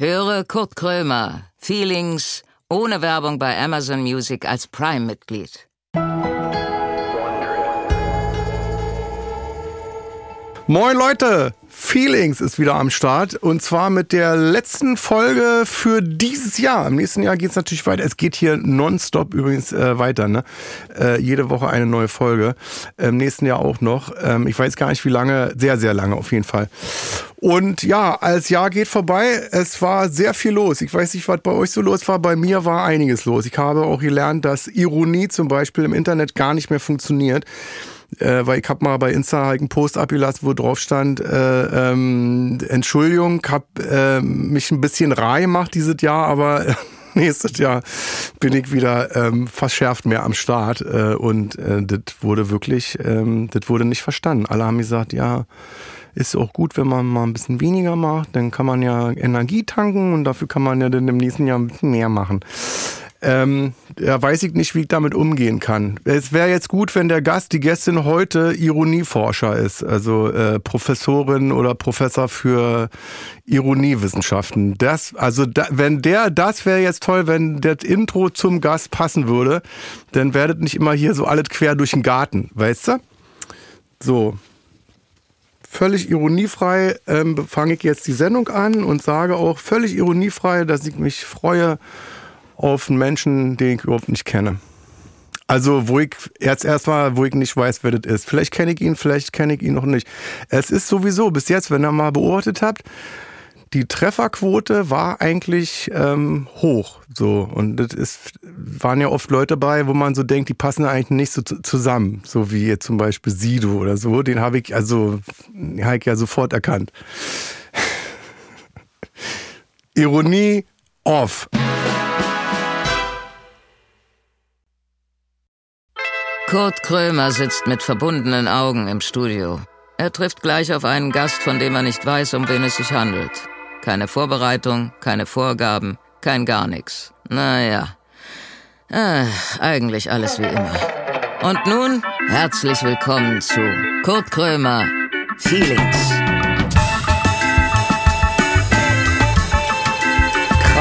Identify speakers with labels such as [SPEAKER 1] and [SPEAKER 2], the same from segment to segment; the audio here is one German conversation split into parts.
[SPEAKER 1] Höre Kurt Krömer, Feelings, ohne Werbung bei Amazon Music als Prime-Mitglied.
[SPEAKER 2] Moin Leute, Feelings ist wieder am Start und zwar mit der letzten Folge für dieses Jahr. Im nächsten Jahr geht es natürlich weiter. Es geht hier nonstop übrigens äh, weiter. Ne? Äh, jede Woche eine neue Folge. Im nächsten Jahr auch noch. Ähm, ich weiß gar nicht wie lange. Sehr, sehr lange auf jeden Fall. Und ja, als Jahr geht vorbei. Es war sehr viel los. Ich weiß nicht, was bei euch so los war. Bei mir war einiges los. Ich habe auch gelernt, dass Ironie zum Beispiel im Internet gar nicht mehr funktioniert äh, weil ich habe mal bei Insta halt einen Post abgelassen, wo drauf stand, äh, ähm, Entschuldigung, hab äh, mich ein bisschen rar gemacht dieses Jahr, aber nächstes Jahr bin ich wieder ähm, verschärft mehr am Start äh, und äh, das wurde wirklich, ähm, das wurde nicht verstanden. Alle haben gesagt, ja, ist auch gut, wenn man mal ein bisschen weniger macht, dann kann man ja Energie tanken und dafür kann man ja dann im nächsten Jahr ein bisschen mehr machen. Ähm, da weiß ich nicht, wie ich damit umgehen kann. Es wäre jetzt gut, wenn der Gast, die Gästin heute Ironieforscher ist, also äh, Professorin oder Professor für Ironiewissenschaften. Das, also da, wenn der, das wäre jetzt toll, wenn das Intro zum Gast passen würde, dann werdet nicht immer hier so alles quer durch den Garten, weißt du? So. Völlig ironiefrei ähm, fange ich jetzt die Sendung an und sage auch völlig ironiefrei, dass ich mich freue, auf einen Menschen, den ich überhaupt nicht kenne. Also, wo ich jetzt erstmal, wo ich nicht weiß, wer das ist. Vielleicht kenne ich ihn, vielleicht kenne ich ihn noch nicht. Es ist sowieso bis jetzt, wenn ihr mal beobachtet habt, die Trefferquote war eigentlich ähm, hoch. So. Und das ist, waren ja oft Leute dabei, wo man so denkt, die passen eigentlich nicht so zusammen. So wie jetzt zum Beispiel Sido oder so. Den habe ich, also, habe ich ja sofort erkannt. Ironie off.
[SPEAKER 1] Kurt Krömer sitzt mit verbundenen Augen im Studio. Er trifft gleich auf einen Gast, von dem er nicht weiß, um wen es sich handelt. Keine Vorbereitung, keine Vorgaben, kein gar nichts. Naja, äh, eigentlich alles wie immer. Und nun herzlich willkommen zu Kurt Krömer Feelings.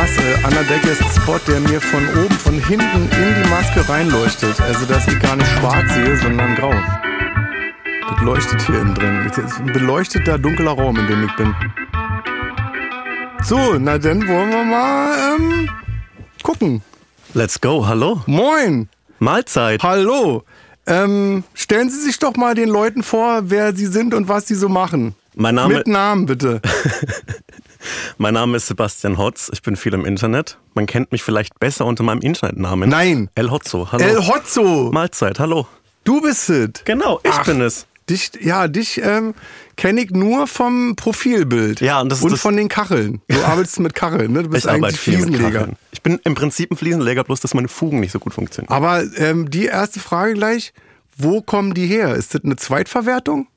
[SPEAKER 2] Krasse Anna-Deckes-Spot, der mir von oben, von hinten in die Maske reinleuchtet. Also, dass ich gar nicht schwarz sehe, sondern grau. Das leuchtet hier innen drin. Das ist ein beleuchteter, dunkler Raum, in dem ich bin. So, na dann wollen wir mal ähm, gucken.
[SPEAKER 3] Let's go, hallo.
[SPEAKER 2] Moin.
[SPEAKER 3] Mahlzeit.
[SPEAKER 2] Hallo. Ähm, stellen Sie sich doch mal den Leuten vor, wer Sie sind und was Sie so machen.
[SPEAKER 3] Mein Name.
[SPEAKER 2] Mit Namen bitte.
[SPEAKER 3] mein Name ist Sebastian Hotz. Ich bin viel im Internet. Man kennt mich vielleicht besser unter meinem Internetnamen.
[SPEAKER 2] Nein.
[SPEAKER 3] El Hotzo. Hallo.
[SPEAKER 2] El Hotzo.
[SPEAKER 3] Mahlzeit. Hallo.
[SPEAKER 2] Du bist es.
[SPEAKER 3] Genau, ich
[SPEAKER 2] Ach,
[SPEAKER 3] bin es.
[SPEAKER 2] Dich, ja, dich ähm, kenne ich nur vom Profilbild.
[SPEAKER 3] Ja, und das
[SPEAKER 2] und
[SPEAKER 3] das-
[SPEAKER 2] von den Kacheln. Du arbeitest mit Kacheln, ne? Du bist
[SPEAKER 3] Ich arbeite
[SPEAKER 2] eigentlich Fliesenleger.
[SPEAKER 3] Ich bin im Prinzip ein Fliesenleger, bloß dass meine Fugen nicht so gut funktionieren.
[SPEAKER 2] Aber ähm, die erste Frage gleich: Wo kommen die her? Ist das eine Zweitverwertung?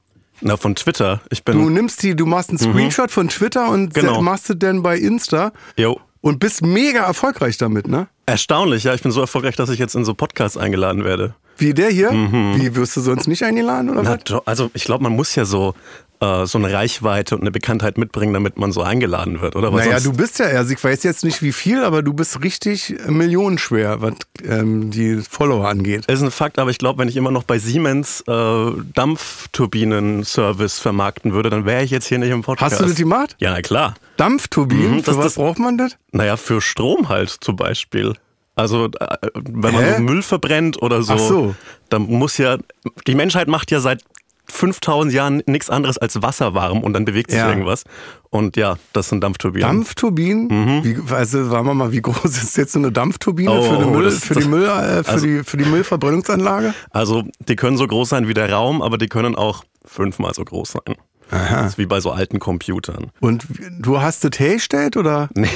[SPEAKER 3] Na, von Twitter. Ich bin.
[SPEAKER 2] Du nimmst die, du machst einen Screenshot von Twitter und
[SPEAKER 3] Mhm. Genau.
[SPEAKER 2] machst es dann bei Insta
[SPEAKER 3] Jo.
[SPEAKER 2] und bist mega erfolgreich damit, ne?
[SPEAKER 3] Erstaunlich, ja. Ich bin so erfolgreich, dass ich jetzt in so Podcasts eingeladen werde.
[SPEAKER 2] Wie der hier? Wie wirst du sonst nicht eingeladen oder
[SPEAKER 3] Mhm. Na,
[SPEAKER 2] was?
[SPEAKER 3] also ich glaube, man muss ja so, äh, so eine Reichweite und eine Bekanntheit mitbringen, damit man so eingeladen wird, oder? Weil
[SPEAKER 2] Naja, du bist ja, also ich weiß jetzt nicht wie viel, aber du bist richtig millionenschwer, was ähm, die Follower angeht.
[SPEAKER 3] ist ein Fakt, aber ich glaube, wenn ich immer noch bei Siemens äh, Dampfturbinen-Service vermarkten würde, dann wäre ich jetzt hier nicht im Podcast.
[SPEAKER 2] Hast du das gemacht?
[SPEAKER 3] Ja, na klar.
[SPEAKER 2] Dampfturbinen?
[SPEAKER 3] Mhm,
[SPEAKER 2] Für was
[SPEAKER 3] das-
[SPEAKER 2] braucht man das?
[SPEAKER 3] Naja, für Strom halt zum Beispiel. Also, äh, wenn man so Müll verbrennt oder so,
[SPEAKER 2] so.
[SPEAKER 3] dann muss ja, die Menschheit macht ja seit 5000 Jahren nichts anderes als Wasser warm und dann bewegt sich
[SPEAKER 2] Ja.
[SPEAKER 3] irgendwas. Und ja, das sind Dampfturbinen.
[SPEAKER 2] Dampfturbinen? Wie, also sagen wir mal, wie groß ist jetzt so eine Dampfturbine
[SPEAKER 3] Mhm. Oh,
[SPEAKER 2] für, eine
[SPEAKER 3] oh,
[SPEAKER 2] Müll,
[SPEAKER 3] das-
[SPEAKER 2] für, die
[SPEAKER 3] das-
[SPEAKER 2] Müll, äh, für,
[SPEAKER 3] also-
[SPEAKER 2] die, für die Müllverbrennungsanlage?
[SPEAKER 3] Also, die können so groß sein wie der Raum, aber die können auch fünfmal so groß sein. Das ist wie bei so alten Computern.
[SPEAKER 2] Und du hast das hergestellt oder?
[SPEAKER 3] Nee,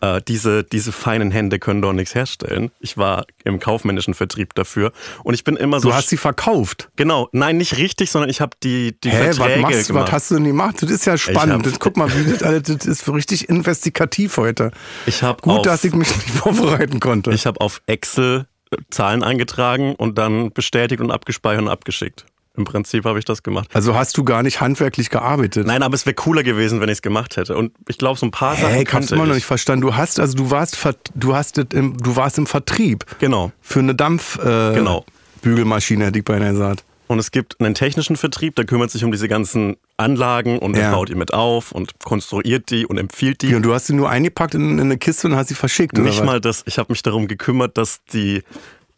[SPEAKER 3] äh, diese, diese feinen Hände können doch nichts herstellen. Ich war im kaufmännischen Vertrieb dafür und ich bin immer so.
[SPEAKER 2] Du hast sie verkauft.
[SPEAKER 3] Genau, nein, nicht richtig, sondern ich habe die, die
[SPEAKER 2] Hä, was,
[SPEAKER 3] Verträge
[SPEAKER 2] machst, du?
[SPEAKER 3] gemacht.
[SPEAKER 2] was hast du denn gemacht? Das ist ja spannend. das, guck mal, wie das, alles, das ist richtig investigativ heute.
[SPEAKER 3] ich habe
[SPEAKER 2] Gut,
[SPEAKER 3] auf,
[SPEAKER 2] dass ich mich nicht vorbereiten konnte.
[SPEAKER 3] ich hab auf Excel äh, Zahlen eingetragen und dann bestätigt und abgespeichert und abgeschickt. Im Prinzip habe ich das gemacht.
[SPEAKER 2] Also hast du gar nicht handwerklich gearbeitet?
[SPEAKER 3] Nein, aber es wäre cooler gewesen, wenn ich es gemacht hätte. Und ich glaube, so ein paar Sachen
[SPEAKER 2] Hey, ich hab's
[SPEAKER 3] könnte
[SPEAKER 2] immer noch
[SPEAKER 3] ich.
[SPEAKER 2] nicht verstanden. Du hast, also du warst, du hast, im, du warst im Vertrieb
[SPEAKER 3] Genau.
[SPEAKER 2] für eine Dampf, äh,
[SPEAKER 3] Genau.
[SPEAKER 2] Bügelmaschine, hätte ich beinahe gesagt.
[SPEAKER 3] Und es gibt einen technischen Vertrieb, der kümmert sich um diese ganzen Anlagen und
[SPEAKER 2] Ja.
[SPEAKER 3] baut die mit auf und konstruiert die und empfiehlt die.
[SPEAKER 2] Und du hast sie nur eingepackt in, in eine Kiste und hast sie verschickt, oder
[SPEAKER 3] Nicht mal das, ich habe mich darum gekümmert, dass die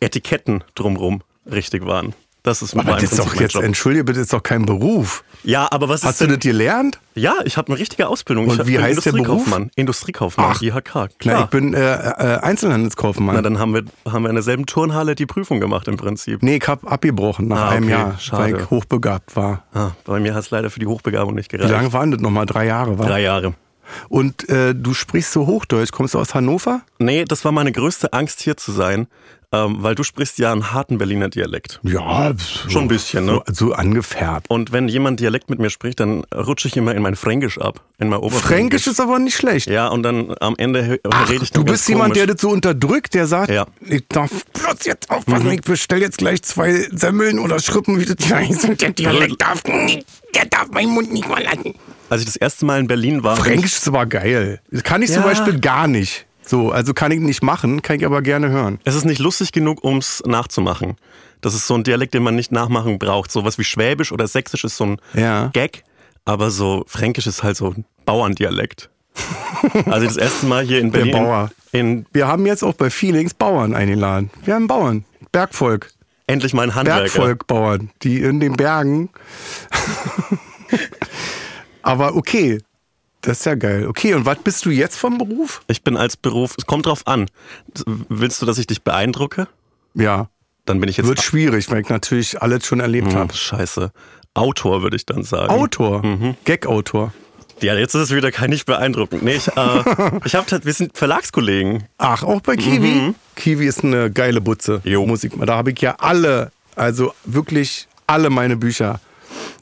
[SPEAKER 3] Etiketten drumrum richtig waren. Das ist
[SPEAKER 2] Aber das ist doch
[SPEAKER 3] mein
[SPEAKER 2] jetzt,
[SPEAKER 3] Job.
[SPEAKER 2] entschuldige bitte, das ist doch kein Beruf.
[SPEAKER 3] Ja, aber was
[SPEAKER 2] Hast
[SPEAKER 3] ist
[SPEAKER 2] du
[SPEAKER 3] denn?
[SPEAKER 2] das gelernt?
[SPEAKER 3] Ja, ich habe eine richtige Ausbildung.
[SPEAKER 2] Und
[SPEAKER 3] ich
[SPEAKER 2] wie heißt der Beruf?
[SPEAKER 3] Industriekaufmann. Industriekaufmann,
[SPEAKER 2] Ach,
[SPEAKER 3] IHK.
[SPEAKER 2] Na,
[SPEAKER 3] Klar.
[SPEAKER 2] ich bin äh, äh, Einzelhandelskaufmann.
[SPEAKER 3] Na, dann haben wir, haben wir in derselben Turnhalle die Prüfung gemacht im Prinzip.
[SPEAKER 2] nee, ich hab abgebrochen nach
[SPEAKER 3] Ah,
[SPEAKER 2] einem
[SPEAKER 3] okay,
[SPEAKER 2] Jahr,
[SPEAKER 3] schade.
[SPEAKER 2] weil ich hochbegabt war.
[SPEAKER 3] Ah, bei mir hat es leider für die Hochbegabung nicht
[SPEAKER 2] Wie
[SPEAKER 3] gereicht.
[SPEAKER 2] lange waren das nochmal? Drei Jahre, war?
[SPEAKER 3] Drei Jahre.
[SPEAKER 2] Und äh, du sprichst so Hochdeutsch. Kommst du aus Hannover?
[SPEAKER 3] Nee, das war meine größte Angst hier zu sein, ähm, weil du sprichst ja einen harten Berliner Dialekt.
[SPEAKER 2] Ja,
[SPEAKER 3] Schon ein bisschen, ne?
[SPEAKER 2] So, so angefärbt.
[SPEAKER 3] Und wenn jemand Dialekt mit mir spricht, dann rutsche ich immer in mein Fränkisch ab, in mein Oberfränkisch.
[SPEAKER 2] Fränkisch ist aber nicht schlecht.
[SPEAKER 3] Ja, und dann am Ende
[SPEAKER 2] Ach,
[SPEAKER 3] rede ich
[SPEAKER 2] du
[SPEAKER 3] dann ganz
[SPEAKER 2] bist jemand, der
[SPEAKER 3] komisch.
[SPEAKER 2] das so unterdrückt, der sagt,
[SPEAKER 3] Ja.
[SPEAKER 2] ich darf bloß jetzt aufpassen, ich bestell jetzt gleich zwei Semmeln oder Schrippen, wie das heißt. Und der Dialekt darf nicht, der darf meinen Mund nicht verlassen.
[SPEAKER 3] Als ich das erste Mal in Berlin war,
[SPEAKER 2] Fränkisch ist aber geil. Das kann ich zum
[SPEAKER 3] Ja.
[SPEAKER 2] Beispiel gar nicht. So, also kann ich nicht machen, kann ich aber gerne hören.
[SPEAKER 3] es ist nicht lustig genug, ums nachzumachen. Das ist so ein Dialekt, den man nicht nachmachen braucht. Sowas wie Schwäbisch oder Sächsisch ist so ein
[SPEAKER 2] Ja.
[SPEAKER 3] Gag, aber so Fränkisch ist halt so ein Bauerndialekt. Also das erste Mal hier in
[SPEAKER 2] Der
[SPEAKER 3] Berlin.
[SPEAKER 2] Bauer.
[SPEAKER 3] In
[SPEAKER 2] Wir haben jetzt auch bei Feelings Bauern eingeladen. Wir haben Bauern, Bergvolk,
[SPEAKER 3] endlich mal ein Handwerker.
[SPEAKER 2] Bergvolkbauern, die in den Bergen. aber okay, das ist ja geil. Okay, und was bist du jetzt vom Beruf?
[SPEAKER 3] Ich bin als Beruf, es kommt drauf an. Willst du, dass ich dich beeindrucke?
[SPEAKER 2] Ja,
[SPEAKER 3] Dann bin ich jetzt
[SPEAKER 2] wird schwierig, weil ich natürlich alles schon erlebt
[SPEAKER 3] Hm,
[SPEAKER 2] habe.
[SPEAKER 3] Scheiße. Autor würde ich dann sagen.
[SPEAKER 2] Autor,
[SPEAKER 3] Mhm.
[SPEAKER 2] Gag-Autor.
[SPEAKER 3] Ja, jetzt ist es wieder kein nicht beeindruckend. Nee, ich, äh, ich hab, wir sind Verlagskollegen.
[SPEAKER 2] Ach, auch bei Kiwi? Kiwi ist eine geile Butze.
[SPEAKER 3] Mhm. Jo.
[SPEAKER 2] Musik. Da habe ich ja alle, also wirklich alle meine Bücher.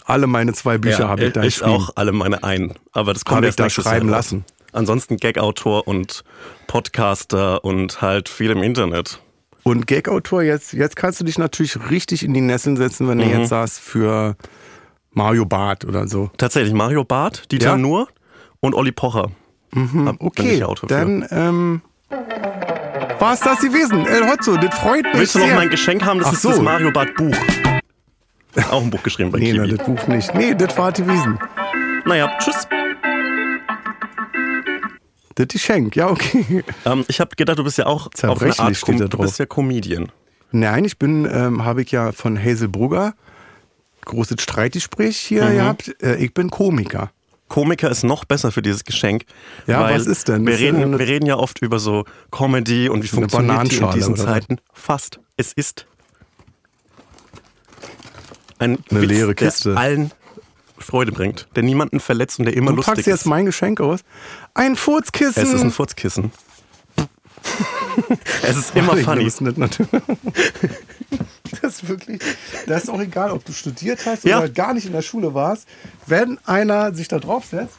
[SPEAKER 2] Alle meine zwei Bücher habe ich da
[SPEAKER 3] ich
[SPEAKER 2] geschrieben.
[SPEAKER 3] auch alle meine ein. Aber das kommt
[SPEAKER 2] ich
[SPEAKER 3] erst
[SPEAKER 2] da schreiben
[SPEAKER 3] Jahr
[SPEAKER 2] lassen.
[SPEAKER 3] Ansonsten Gag-Autor und Podcaster und halt viel im Internet.
[SPEAKER 2] Und Gag-Autor, jetzt, jetzt kannst du dich natürlich richtig in die Nesseln setzen, wenn du
[SPEAKER 3] Mhm.
[SPEAKER 2] jetzt sagst für Mario Barth oder so.
[SPEAKER 3] Tatsächlich Mario Barth, Dieter
[SPEAKER 2] Ja?
[SPEAKER 3] Nuhr und Olli Pocher. Bin
[SPEAKER 2] Okay,
[SPEAKER 3] ich
[SPEAKER 2] dann ähm, war es das gewesen. El Hotzo, das freut mich
[SPEAKER 3] Willst du noch mein Geschenk haben? Das
[SPEAKER 2] Ach
[SPEAKER 3] ist
[SPEAKER 2] so.
[SPEAKER 3] das Mario Barth Buch. Auch ein Buch geschrieben bei
[SPEAKER 2] Nee,
[SPEAKER 3] Kiwi.
[SPEAKER 2] na, das Buch nicht. Nee, das war gewesen.
[SPEAKER 3] naja, tschüss.
[SPEAKER 2] Das Geschenk, ja, okay.
[SPEAKER 3] Ähm, ich habe gedacht, du bist ja auch auf eine Art, Com du bist ja Comedian.
[SPEAKER 2] Nein, ich bin, ähm, habe ich ja von Hazel Brugger großes Streitgespräch hier
[SPEAKER 3] Mhm.
[SPEAKER 2] gehabt. Äh, ich bin Komiker.
[SPEAKER 3] Komiker ist noch besser für dieses Geschenk.
[SPEAKER 2] Ja, was ist denn?
[SPEAKER 3] Wir
[SPEAKER 2] Ist
[SPEAKER 3] reden, wir reden ja oft über so Comedy und wie funktioniert die in diesen? Zeiten. Fast. Es ist ein
[SPEAKER 2] Eine
[SPEAKER 3] Witz,
[SPEAKER 2] leere Kiste.
[SPEAKER 3] der allen Freude bringt, der niemanden verletzt und der immer
[SPEAKER 2] Du
[SPEAKER 3] lustig
[SPEAKER 2] packst jetzt
[SPEAKER 3] ist.
[SPEAKER 2] mein Geschenk aus. Ein Furzkissen.
[SPEAKER 3] Es ist ein Furzkissen. es ist immer
[SPEAKER 2] Ich
[SPEAKER 3] funny.
[SPEAKER 2] ist nicht- Das ist wirklich, das ist auch egal, ob du studiert hast
[SPEAKER 3] Ja.
[SPEAKER 2] oder gar nicht in der Schule warst. Wenn einer sich da draufsetzt,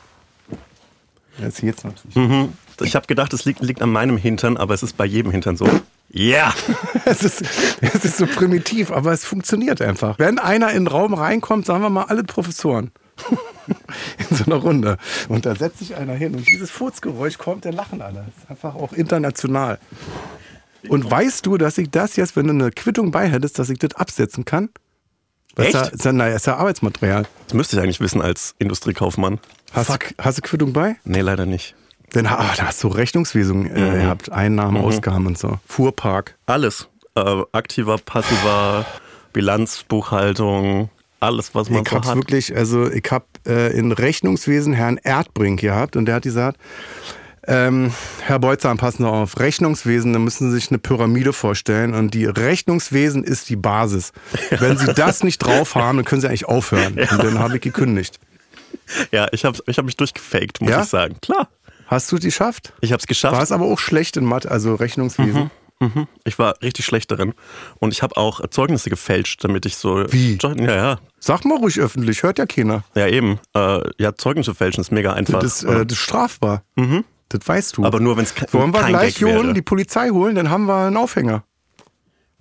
[SPEAKER 2] jetzt jetzt natürlich.
[SPEAKER 3] Mhm. Ich habe gedacht, es liegt, liegt an meinem Hintern, aber es ist bei jedem Hintern so. Ja!
[SPEAKER 2] Es, ist, es ist so primitiv, aber es funktioniert einfach. Wenn einer in den Raum reinkommt, sagen wir mal alle Professoren. In so einer Runde. Und da setzt sich einer hin und dieses Furzgeräusch kommt, der lachen alle. Das ist einfach auch international. Und weißt du, dass ich das jetzt, wenn du eine Quittung bei hättest, dass ich das absetzen kann? Das ist ja,
[SPEAKER 3] Echt?
[SPEAKER 2] ist ja, naja, ist ja Arbeitsmaterial.
[SPEAKER 3] Das müsste ich eigentlich wissen als Industriekaufmann.
[SPEAKER 2] Hast, du, hast du Quittung bei?
[SPEAKER 3] Nee, leider nicht.
[SPEAKER 2] Denn ah, da hast du Rechnungswesung äh,
[SPEAKER 3] Mhm.
[SPEAKER 2] ihr habt Einnahmen, Ausgaben und so. Fuhrpark.
[SPEAKER 3] Alles. Äh, aktiver, passiver, Bilanzbuchhaltung, alles, was man
[SPEAKER 2] Ich
[SPEAKER 3] so
[SPEAKER 2] hab's
[SPEAKER 3] hat.
[SPEAKER 2] wirklich, also ich hab äh, in Rechnungswesen Herrn Erdbrink gehabt und der hat gesagt, ähm, Herr Beutzer, passen Sie auf, Rechnungswesen, da müssen Sie sich eine Pyramide vorstellen und die Rechnungswesen ist die Basis. Wenn Sie das nicht drauf haben, dann können Sie eigentlich aufhören. Und dann habe ich gekündigt.
[SPEAKER 3] Ja, ich habe ich hab mich durchgefaked, muss
[SPEAKER 2] Ja?
[SPEAKER 3] ich sagen. Klar.
[SPEAKER 2] Hast du es geschafft?
[SPEAKER 3] Ich habe es geschafft.
[SPEAKER 2] War es aber auch schlecht in Mathe, also Rechnungswesen?
[SPEAKER 3] Mhm. Ich war richtig schlecht darin. Und ich habe auch Zeugnisse gefälscht, damit ich so.
[SPEAKER 2] Wie?
[SPEAKER 3] Ja, ja.
[SPEAKER 2] Sag mal ruhig öffentlich, hört ja keiner.
[SPEAKER 3] Ja, eben. Äh, ja, Zeugnisse fälschen ist mega einfach.
[SPEAKER 2] Das, ist, äh, das ist strafbar. Das weißt du.
[SPEAKER 3] Aber nur, wenn es ke
[SPEAKER 2] Wollen wir
[SPEAKER 3] kein
[SPEAKER 2] gleich
[SPEAKER 3] Gag
[SPEAKER 2] holen, die Polizei holen, dann haben wir einen Aufhänger.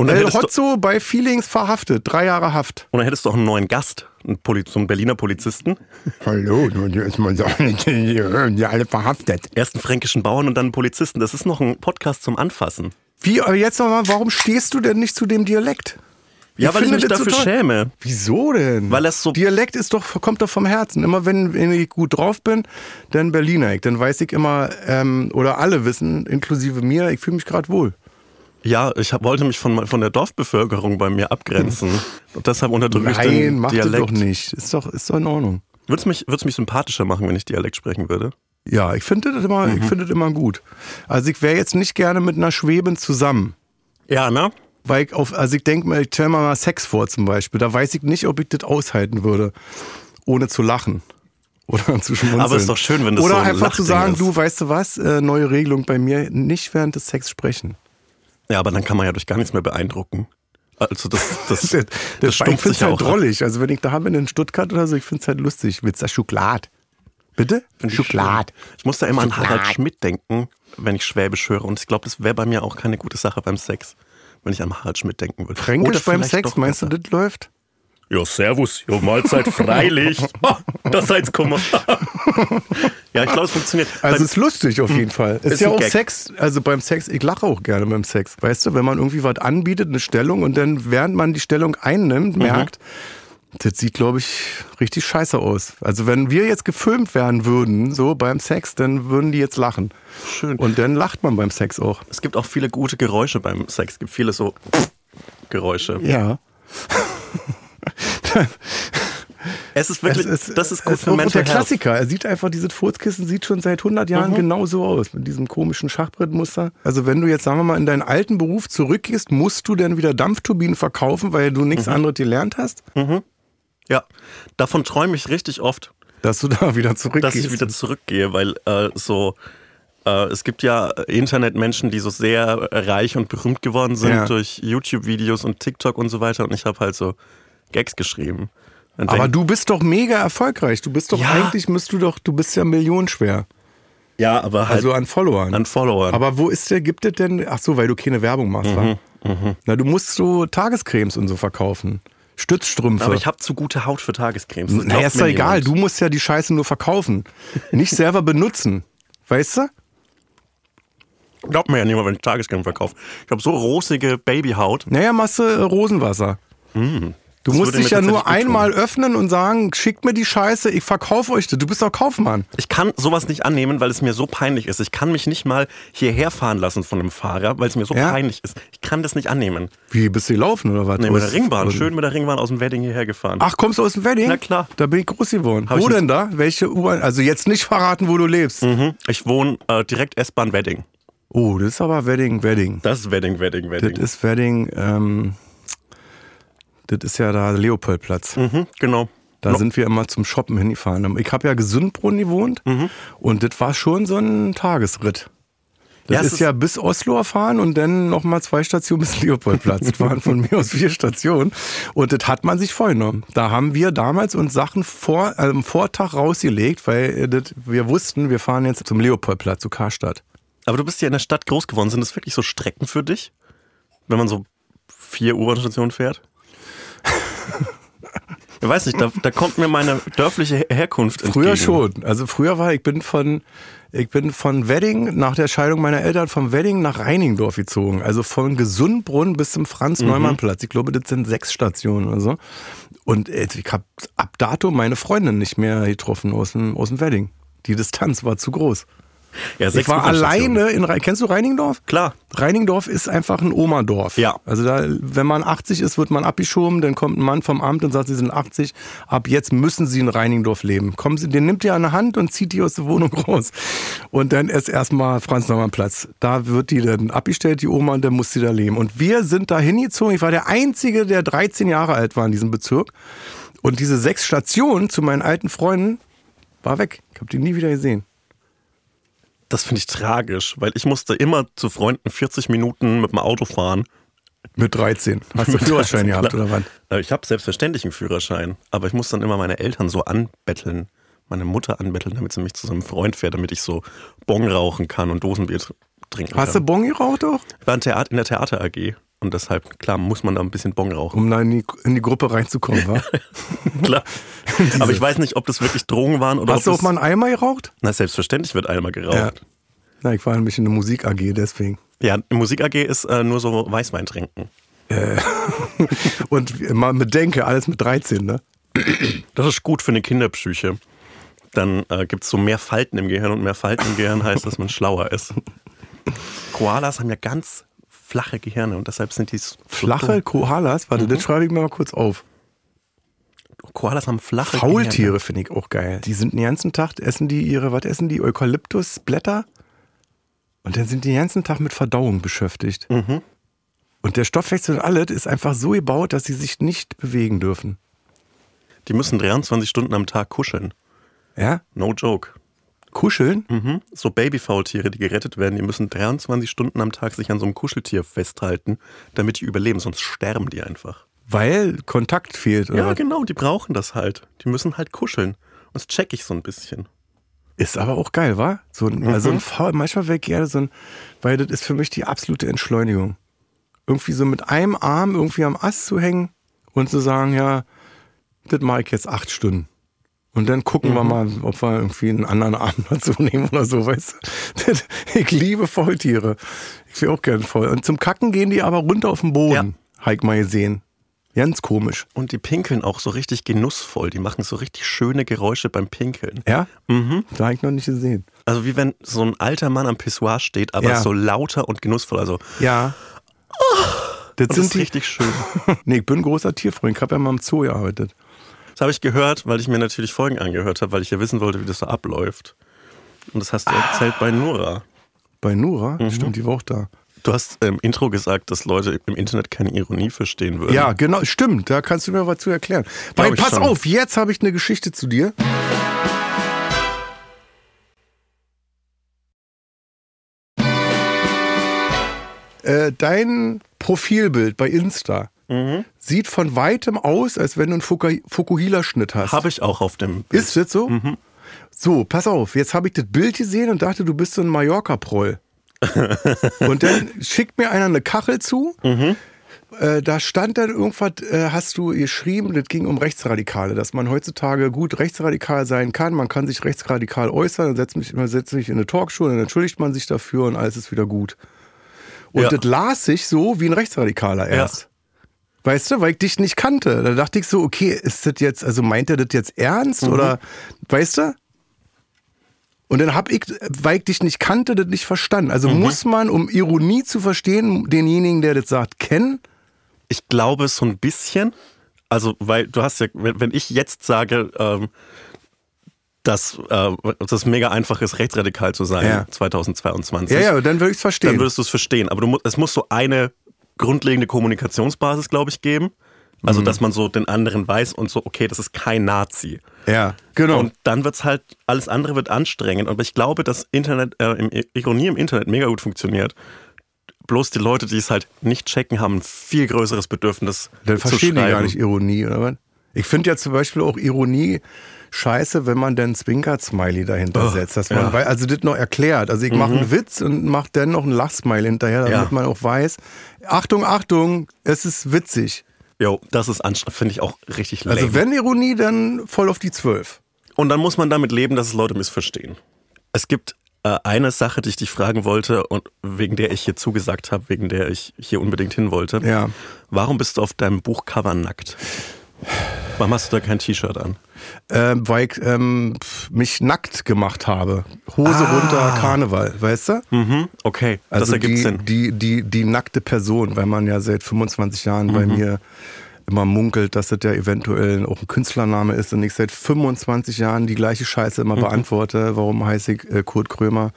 [SPEAKER 3] Und dann
[SPEAKER 2] El
[SPEAKER 3] du-
[SPEAKER 2] Hotzo bei Feelings verhaftet. Drei Jahre Haft.
[SPEAKER 3] Und dann hättest du auch einen neuen Gast, einen, Poli so einen Berliner Polizisten.
[SPEAKER 2] Hallo, nun ist man so, die alle verhaftet.
[SPEAKER 3] Erst einen fränkischen Bauern und dann einen Polizisten. Das ist noch ein Podcast zum Anfassen.
[SPEAKER 2] Wie, aber jetzt nochmal, warum stehst du denn nicht zu dem Dialekt?
[SPEAKER 3] Ja, weil ich mich dafür
[SPEAKER 2] so
[SPEAKER 3] schäme.
[SPEAKER 2] Wieso denn?
[SPEAKER 3] Weil das so-
[SPEAKER 2] Dialekt ist doch, kommt doch vom Herzen. Immer wenn, wenn ich gut drauf bin, dann Berliner ich. Dann weiß ich immer, ähm, oder alle wissen, inklusive mir, ich fühle mich gerade wohl.
[SPEAKER 3] Ja, ich hab, wollte mich von, von der Dorfbevölkerung bei mir abgrenzen. Und deshalb unterdrücke ich
[SPEAKER 2] Nein,
[SPEAKER 3] den
[SPEAKER 2] mach das
[SPEAKER 3] Dialekt.
[SPEAKER 2] doch nicht. Ist doch, ist doch in Ordnung.
[SPEAKER 3] Würde es mich, würd's mich sympathischer machen, wenn ich Dialekt sprechen würde?
[SPEAKER 2] Ja, ich finde das, immer,
[SPEAKER 3] Mhm.
[SPEAKER 2] ich finde das immer gut. Also ich wäre jetzt nicht gerne mit einer Schweben zusammen.
[SPEAKER 3] Ja, ne?
[SPEAKER 2] Weil ich auf, also ich denke mir, ich stell mir mal Sex vor zum Beispiel. Da weiß ich nicht, ob ich das aushalten würde, ohne zu lachen. Oder zu schmunzeln.
[SPEAKER 3] Aber ist doch schön, wenn das
[SPEAKER 2] Oder
[SPEAKER 3] so ein
[SPEAKER 2] einfach zu
[SPEAKER 3] Lachding
[SPEAKER 2] sagen,
[SPEAKER 3] ist.
[SPEAKER 2] du, weißt du was, äh, neue Regelung bei mir, nicht während des Sex sprechen.
[SPEAKER 3] Ja, aber dann kann man ja durch gar nichts mehr beeindrucken. Also das, das,
[SPEAKER 2] Das,
[SPEAKER 3] das, stumpft
[SPEAKER 2] finde es
[SPEAKER 3] sich
[SPEAKER 2] halt
[SPEAKER 3] auch
[SPEAKER 2] drollig. Also wenn ich da bin in Stuttgart oder so, ich finde es halt lustig. Willst du Schokolade? Bitte?
[SPEAKER 3] Find ich
[SPEAKER 2] Schokolade.
[SPEAKER 3] Ich muss da immer an
[SPEAKER 2] Schokolade.
[SPEAKER 3] Harald Schmidt denken, wenn ich Schwäbisch höre. Und ich glaube, das wäre bei mir auch keine gute Sache beim Sex, wenn ich an Harald Schmidt denken würde.
[SPEAKER 2] Fränkisch beim Sex, meinst du, das läuft?
[SPEAKER 3] Ja, servus, ja, Mahlzeit, freilich. Ah, da seid's kummer. ja, ich glaube, es funktioniert.
[SPEAKER 2] Also
[SPEAKER 3] Beim-
[SPEAKER 2] ist lustig auf jeden Fall. Ist,
[SPEAKER 3] Hm. Ist
[SPEAKER 2] ja auch
[SPEAKER 3] Gag.
[SPEAKER 2] Sex, also beim Sex, ich lache auch gerne beim Sex. Weißt du, wenn man irgendwie was anbietet, eine Stellung und dann, während man die Stellung einnimmt,
[SPEAKER 3] Mhm.
[SPEAKER 2] merkt, das sieht, glaube ich, richtig scheiße aus. Also wenn wir jetzt gefilmt werden würden, so beim Sex, dann würden die jetzt lachen.
[SPEAKER 3] Schön.
[SPEAKER 2] Und dann lacht man beim Sex auch.
[SPEAKER 3] es gibt auch viele gute Geräusche beim Sex. Es gibt viele so Geräusche.
[SPEAKER 2] Ja.
[SPEAKER 3] Es ist wirklich,
[SPEAKER 2] Es
[SPEAKER 3] das ist gut
[SPEAKER 2] es
[SPEAKER 3] für
[SPEAKER 2] der. Klassiker. Er sieht einfach, dieses Furzkissen sieht schon seit 100 Jahren
[SPEAKER 3] Mhm.
[SPEAKER 2] genau so aus, mit diesem komischen Schachbrettmuster. Also wenn du jetzt, sagen wir mal, in deinen alten Beruf zurückgehst, musst du dann wieder Dampfturbinen verkaufen, weil du nichts
[SPEAKER 3] Mhm.
[SPEAKER 2] anderes gelernt hast,
[SPEAKER 3] Ja, davon träume ich richtig oft,
[SPEAKER 2] dass du da wieder zurückgehst.
[SPEAKER 3] dass ich wieder zurückgehe, weil äh, so äh, es gibt ja Internetmenschen, die so sehr reich und berühmt geworden sind
[SPEAKER 2] Ja.
[SPEAKER 3] durch YouTube-Videos und TikTok und so weiter. Und ich habe halt so Gags geschrieben. Und
[SPEAKER 2] Aber
[SPEAKER 3] denk-
[SPEAKER 2] du bist doch mega erfolgreich. Du bist doch
[SPEAKER 3] Ja.
[SPEAKER 2] eigentlich, müsst du doch, du bist ja millionenschwer.
[SPEAKER 3] ja, aber halt
[SPEAKER 2] Also an Followern.
[SPEAKER 3] an Followern.
[SPEAKER 2] Aber wo ist der, gibt es denn, ach so, weil du keine Werbung machst, wa?
[SPEAKER 3] Mhm,
[SPEAKER 2] Na, du musst so Tagescremes und so verkaufen. Stützstrümpfe.
[SPEAKER 3] Aber ich habe zu gute Haut für Tagescremes. Das
[SPEAKER 2] Naja, ist doch egal. Du musst ja die Scheiße nur verkaufen. Nicht selber benutzen. Weißt du?
[SPEAKER 3] Glaubt mir ja niemand, wenn ich Tagescreme verkaufe. Ich habe so rosige Babyhaut.
[SPEAKER 2] Naja, machst du äh, Rosenwasser. Du.
[SPEAKER 3] Das
[SPEAKER 2] musst dich ja nur
[SPEAKER 3] tun.
[SPEAKER 2] einmal öffnen und sagen, schickt mir die Scheiße, ich verkaufe euch das. Du bist doch Kaufmann.
[SPEAKER 3] Ich kann sowas nicht annehmen, weil es mir so peinlich ist. Ich kann mich nicht mal hierher fahren lassen von einem Fahrer, weil es mir so
[SPEAKER 2] Ja?
[SPEAKER 3] peinlich ist. Ich kann das nicht annehmen.
[SPEAKER 2] Wie, bist du gelaufen oder was?
[SPEAKER 3] Nee, mit der Ringbahn. Schön mit der Ringbahn aus dem Wedding hierher gefahren.
[SPEAKER 2] Ach, kommst du aus dem Wedding?
[SPEAKER 3] Na klar.
[SPEAKER 2] Da bin ich groß geworden.
[SPEAKER 3] Hab
[SPEAKER 2] Wo denn da? Welche U-Bahn? Also jetzt nicht verraten, wo du lebst.
[SPEAKER 3] Mhm. Ich wohne äh, direkt S-Bahn Wedding.
[SPEAKER 2] Oh, das ist aber Wedding, Wedding.
[SPEAKER 3] Das ist Wedding, Wedding, Wedding.
[SPEAKER 2] Das ist Wedding, ähm, das ist ja da Leopoldplatz.
[SPEAKER 3] mhm, genau.
[SPEAKER 2] Da sind wir immer zum Shoppen hingefahren. Ich habe ja Gesundbrunnen gewohnt
[SPEAKER 3] Mhm.
[SPEAKER 2] und das war schon so ein Tagesritt. Das
[SPEAKER 3] Ja,
[SPEAKER 2] ist,
[SPEAKER 3] ist-
[SPEAKER 2] ja bis Oslo fahren und dann nochmal zwei Stationen bis Leopoldplatz. Das waren von mir aus vier Stationen. Und das hat man sich vorgenommen. Da haben wir damals uns Sachen vor, äh, am Vortag rausgelegt, weil äh, das, wir wussten, wir fahren jetzt zum Leopoldplatz, zu Karstadt.
[SPEAKER 3] Aber du bist ja in der Stadt groß geworden. Sind das wirklich so Strecken für dich? Wenn man so vier U-Bahn-Stationen fährt? Ich weiß nicht, da, da kommt mir meine dörfliche Her- Herkunft
[SPEAKER 2] Früher
[SPEAKER 3] entgegen.
[SPEAKER 2] schon. Also früher war ich bin von ich bin von Wedding nach der Scheidung meiner Eltern von Wedding nach Reiningdorf gezogen. Also von Gesundbrunn bis zum Franz-Neumann-Platz. Ich glaube, das sind sechs Stationen oder so. Und ich habe ab dato meine Freundin nicht mehr getroffen aus dem, aus dem Wedding. Die Distanz war zu groß.
[SPEAKER 3] Ja,
[SPEAKER 2] Ich war alleine in Kennst du Reiningdorf?
[SPEAKER 3] Klar.
[SPEAKER 2] Reiningdorf ist einfach ein Omadorf.
[SPEAKER 3] Ja.
[SPEAKER 2] Also da, wenn man 80 ist, wird man abgeschoben, dann kommt ein Mann vom Amt und sagt, Sie sind 80, ab jetzt müssen Sie in Reiningdorf leben. Kommen Sie, den nimmt ihr an der Hand und zieht die aus der Wohnung raus. Und dann ist erstmal Franz-Neumann-Platz. Da wird die dann abgestellt, die Oma, und dann muss sie da leben. Und wir sind da hingezogen. Ich war der Einzige, der 13 Jahre alt war in diesem Bezirk. Und diese sechs Stationen zu meinen alten Freunden war weg. Ich habe die nie wieder gesehen.
[SPEAKER 3] Das finde ich tragisch, weil ich musste immer zu Freunden 40 Minuten mit dem Auto fahren.
[SPEAKER 2] Mit 13. Hast du
[SPEAKER 3] Mit
[SPEAKER 2] Führerschein
[SPEAKER 3] 13,
[SPEAKER 2] gehabt oder was?
[SPEAKER 3] Äh, Ich habe selbstverständlich einen Führerschein, aber ich muss dann immer meine Eltern so anbetteln, meine Mutter anbetteln, damit sie mich zu so einem Freund fährt, damit ich so Bon rauchen kann und Dosenbier tr- trinken
[SPEAKER 2] Hast du
[SPEAKER 3] kann.
[SPEAKER 2] Bon geraucht auch?
[SPEAKER 3] Ich war in, Theat in der Theater AG. Und deshalb, klar, muss man da ein bisschen Bong rauchen.
[SPEAKER 2] Um da in die, in die Gruppe reinzukommen, wa?
[SPEAKER 3] Klar. Aber ich weiß nicht, ob das wirklich Drogen waren oder
[SPEAKER 2] Hast du
[SPEAKER 3] ob
[SPEAKER 2] auch mal einen Eimer geraucht?
[SPEAKER 3] Na, selbstverständlich wird einmal geraucht.
[SPEAKER 2] Ja. Na, ich war nämlich in der Musik AG, deswegen.
[SPEAKER 3] Ja, Musik AG ist äh, nur so Weißwein trinken.
[SPEAKER 2] Und mal mit Denke, alles mit 13, ne?
[SPEAKER 3] Das ist gut für eine Kinderpsyche. Dann äh, gibt es so mehr Falten im Gehirn und mehr Falten im Gehirn heißt, dass man schlauer ist. Koalas haben ja ganz flache Gehirne und deshalb sind die
[SPEAKER 2] Flache Koalas, warte,
[SPEAKER 3] Mhm.
[SPEAKER 2] das schreibe ich mir mal kurz auf.
[SPEAKER 3] Koalas haben flache
[SPEAKER 2] Faultiere finde ich auch geil. Die sind den ganzen Tag, essen die ihre, was essen die? Eukalyptusblätter? Und dann sind die den ganzen Tag mit Verdauung beschäftigt.
[SPEAKER 3] Mhm.
[SPEAKER 2] Und der Stoffwechsel und alles ist einfach so gebaut, dass sie sich nicht bewegen dürfen.
[SPEAKER 3] Die müssen 23 Stunden am Tag kuscheln.
[SPEAKER 2] Ja?
[SPEAKER 3] No joke.
[SPEAKER 2] Kuscheln?
[SPEAKER 3] Mhm. So Babyfaultiere, die gerettet werden, die müssen 23 Stunden am Tag sich an so einem Kuscheltier festhalten, damit die überleben, sonst sterben die einfach.
[SPEAKER 2] Weil Kontakt fehlt. Oder
[SPEAKER 3] Ja, genau, die brauchen das halt. Die müssen halt kuscheln. Und das check ich so ein bisschen.
[SPEAKER 2] Ist aber auch geil, wa? So ein, also
[SPEAKER 3] Mhm.
[SPEAKER 2] ein Faul, manchmal wäre ich gerne so ein, weil das ist für mich die absolute Entschleunigung. Irgendwie so mit einem Arm irgendwie am Ast zu hängen und zu sagen, ja, das mache ich jetzt acht Stunden. Und dann gucken
[SPEAKER 3] Mhm.
[SPEAKER 2] wir mal, ob wir irgendwie einen anderen Arm dazu nehmen oder so, weißt du? Das- Ich liebe Faultiere. Ich will auch gern voll. Und zum Kacken gehen die aber runter auf den Boden. Ja. ich mal gesehen. Ganz komisch.
[SPEAKER 3] Und die pinkeln auch so richtig genussvoll. Die machen so richtig schöne Geräusche beim Pinkeln.
[SPEAKER 2] Ja?
[SPEAKER 3] Mhm.
[SPEAKER 2] Da habe ich noch nicht gesehen.
[SPEAKER 3] Also wie wenn so ein alter Mann am Pissoir steht, aber
[SPEAKER 2] Ja.
[SPEAKER 3] so lauter und genussvoll. Also
[SPEAKER 2] Ja. Das
[SPEAKER 3] und das
[SPEAKER 2] sind
[SPEAKER 3] ist
[SPEAKER 2] die.
[SPEAKER 3] richtig schön.
[SPEAKER 2] Nee, ich bin ein großer Tierfreund. Ich habe ja mal im Zoo gearbeitet.
[SPEAKER 3] Das habe ich gehört, weil ich mir natürlich Folgen angehört habe, weil ich ja wissen wollte, wie das so abläuft. Und das hast du erzählt bei Nora.
[SPEAKER 2] Bei Nura?
[SPEAKER 3] Mhm.
[SPEAKER 2] Stimmt, die war auch da.
[SPEAKER 3] Du hast im Intro gesagt, dass Leute im Internet keine Ironie verstehen würden.
[SPEAKER 2] Ja, genau, stimmt. Da kannst du mir was zu erklären. Weil, pass
[SPEAKER 3] schon.
[SPEAKER 2] auf, jetzt habe ich eine Geschichte zu dir. Äh, dein Profilbild bei Insta
[SPEAKER 3] Mhm.
[SPEAKER 2] sieht von weitem aus, als wenn du einen Fuku- Fukuhila-Schnitt hast.
[SPEAKER 3] Habe ich auch auf dem Bild.
[SPEAKER 2] Ist das so?
[SPEAKER 3] Mhm.
[SPEAKER 2] So, pass auf, jetzt habe ich das Bild gesehen und dachte, du bist so ein Mallorca-Proll. und dann schickt mir einer eine Kachel zu.
[SPEAKER 3] Mhm.
[SPEAKER 2] Äh, da stand dann irgendwas, äh, hast du geschrieben, das ging um Rechtsradikale, dass man heutzutage gut rechtsradikal sein kann. Man kann sich rechtsradikal äußern, dann setzt mich, man setzt sich in eine Talkshow und dann entschuldigt man sich dafür und alles ist wieder gut. Und
[SPEAKER 3] Ja.
[SPEAKER 2] das las sich so wie ein Rechtsradikaler erst. Weißt du, weil ich dich nicht kannte. Da dachte ich so, okay, ist das jetzt, also meint er das jetzt ernst
[SPEAKER 3] Mhm.
[SPEAKER 2] oder, weißt du? Und dann hab ich, weil ich dich nicht kannte, das nicht verstanden. Also
[SPEAKER 3] Mhm.
[SPEAKER 2] muss man, um Ironie zu verstehen, denjenigen, der das sagt, kennen?
[SPEAKER 3] Ich glaube so ein bisschen. Also, weil du hast ja, wenn, ich jetzt sage, ähm, dass äh, das mega einfach ist, rechtsradikal zu sein,
[SPEAKER 2] Ja.
[SPEAKER 3] 2022,
[SPEAKER 2] Ja, ja, dann würde ich es
[SPEAKER 3] dann
[SPEAKER 2] verstehen.
[SPEAKER 3] würdest du es verstehen. Aber du, es muss so eine grundlegende Kommunikationsbasis, glaube ich, geben.
[SPEAKER 2] Mhm.
[SPEAKER 3] Also, dass man so den anderen weiß und so, okay, das ist kein Nazi.
[SPEAKER 2] ja, genau.
[SPEAKER 3] Und dann wird's halt, alles andere wird anstrengend. Aber ich glaube, dass Internet, äh, im, Ironie im Internet mega gut funktioniert. Bloß die Leute, die es halt nicht checken, haben ein viel größeres Bedürfnis
[SPEAKER 2] Dann verstehen die gar nicht Ironie, oder was? Ich finde ja zum Beispiel auch Ironie scheiße, wenn man dann Zwinkert-Smiley dahinter
[SPEAKER 3] Oh,
[SPEAKER 2] setzt. Dass man,
[SPEAKER 3] ja. Mhm.
[SPEAKER 2] wei- also das noch erklärt. Also ich mache einen Witz und mache dann noch einen Lachsmiley hinterher, damit
[SPEAKER 3] Ja.
[SPEAKER 2] man auch weiß, Achtung, Achtung, es ist witzig.
[SPEAKER 3] Jo, das ist anstrengend, finde ich auch richtig lame.
[SPEAKER 2] Also wenn Ironie, dann voll auf die Zwölf.
[SPEAKER 3] Und dann muss man damit leben, dass es Leute missverstehen. Es gibt äh, eine Sache, die ich dich fragen wollte und wegen der ich hier zugesagt habe, wegen der ich hier unbedingt hin wollte.
[SPEAKER 2] Ja.
[SPEAKER 3] Warum bist du auf deinem Buchcover nackt? Warum hast du da kein T-Shirt an?
[SPEAKER 2] Ähm, weil ich ähm, mich nackt gemacht habe. Hose
[SPEAKER 3] Ah.
[SPEAKER 2] runter, Karneval, weißt du?
[SPEAKER 3] Mhm, okay, das
[SPEAKER 2] Also
[SPEAKER 3] ergibt
[SPEAKER 2] die,
[SPEAKER 3] Sinn.
[SPEAKER 2] Die, die, die nackte Person, weil man ja seit 25 Jahren
[SPEAKER 3] Mhm.
[SPEAKER 2] bei mir immer munkelt, dass das ja eventuell auch ein Künstlername ist und ich seit 25 Jahren die gleiche Scheiße
[SPEAKER 3] Mhm.
[SPEAKER 2] immer beantworte. Warum heiße ich äh, Kurt Krömer?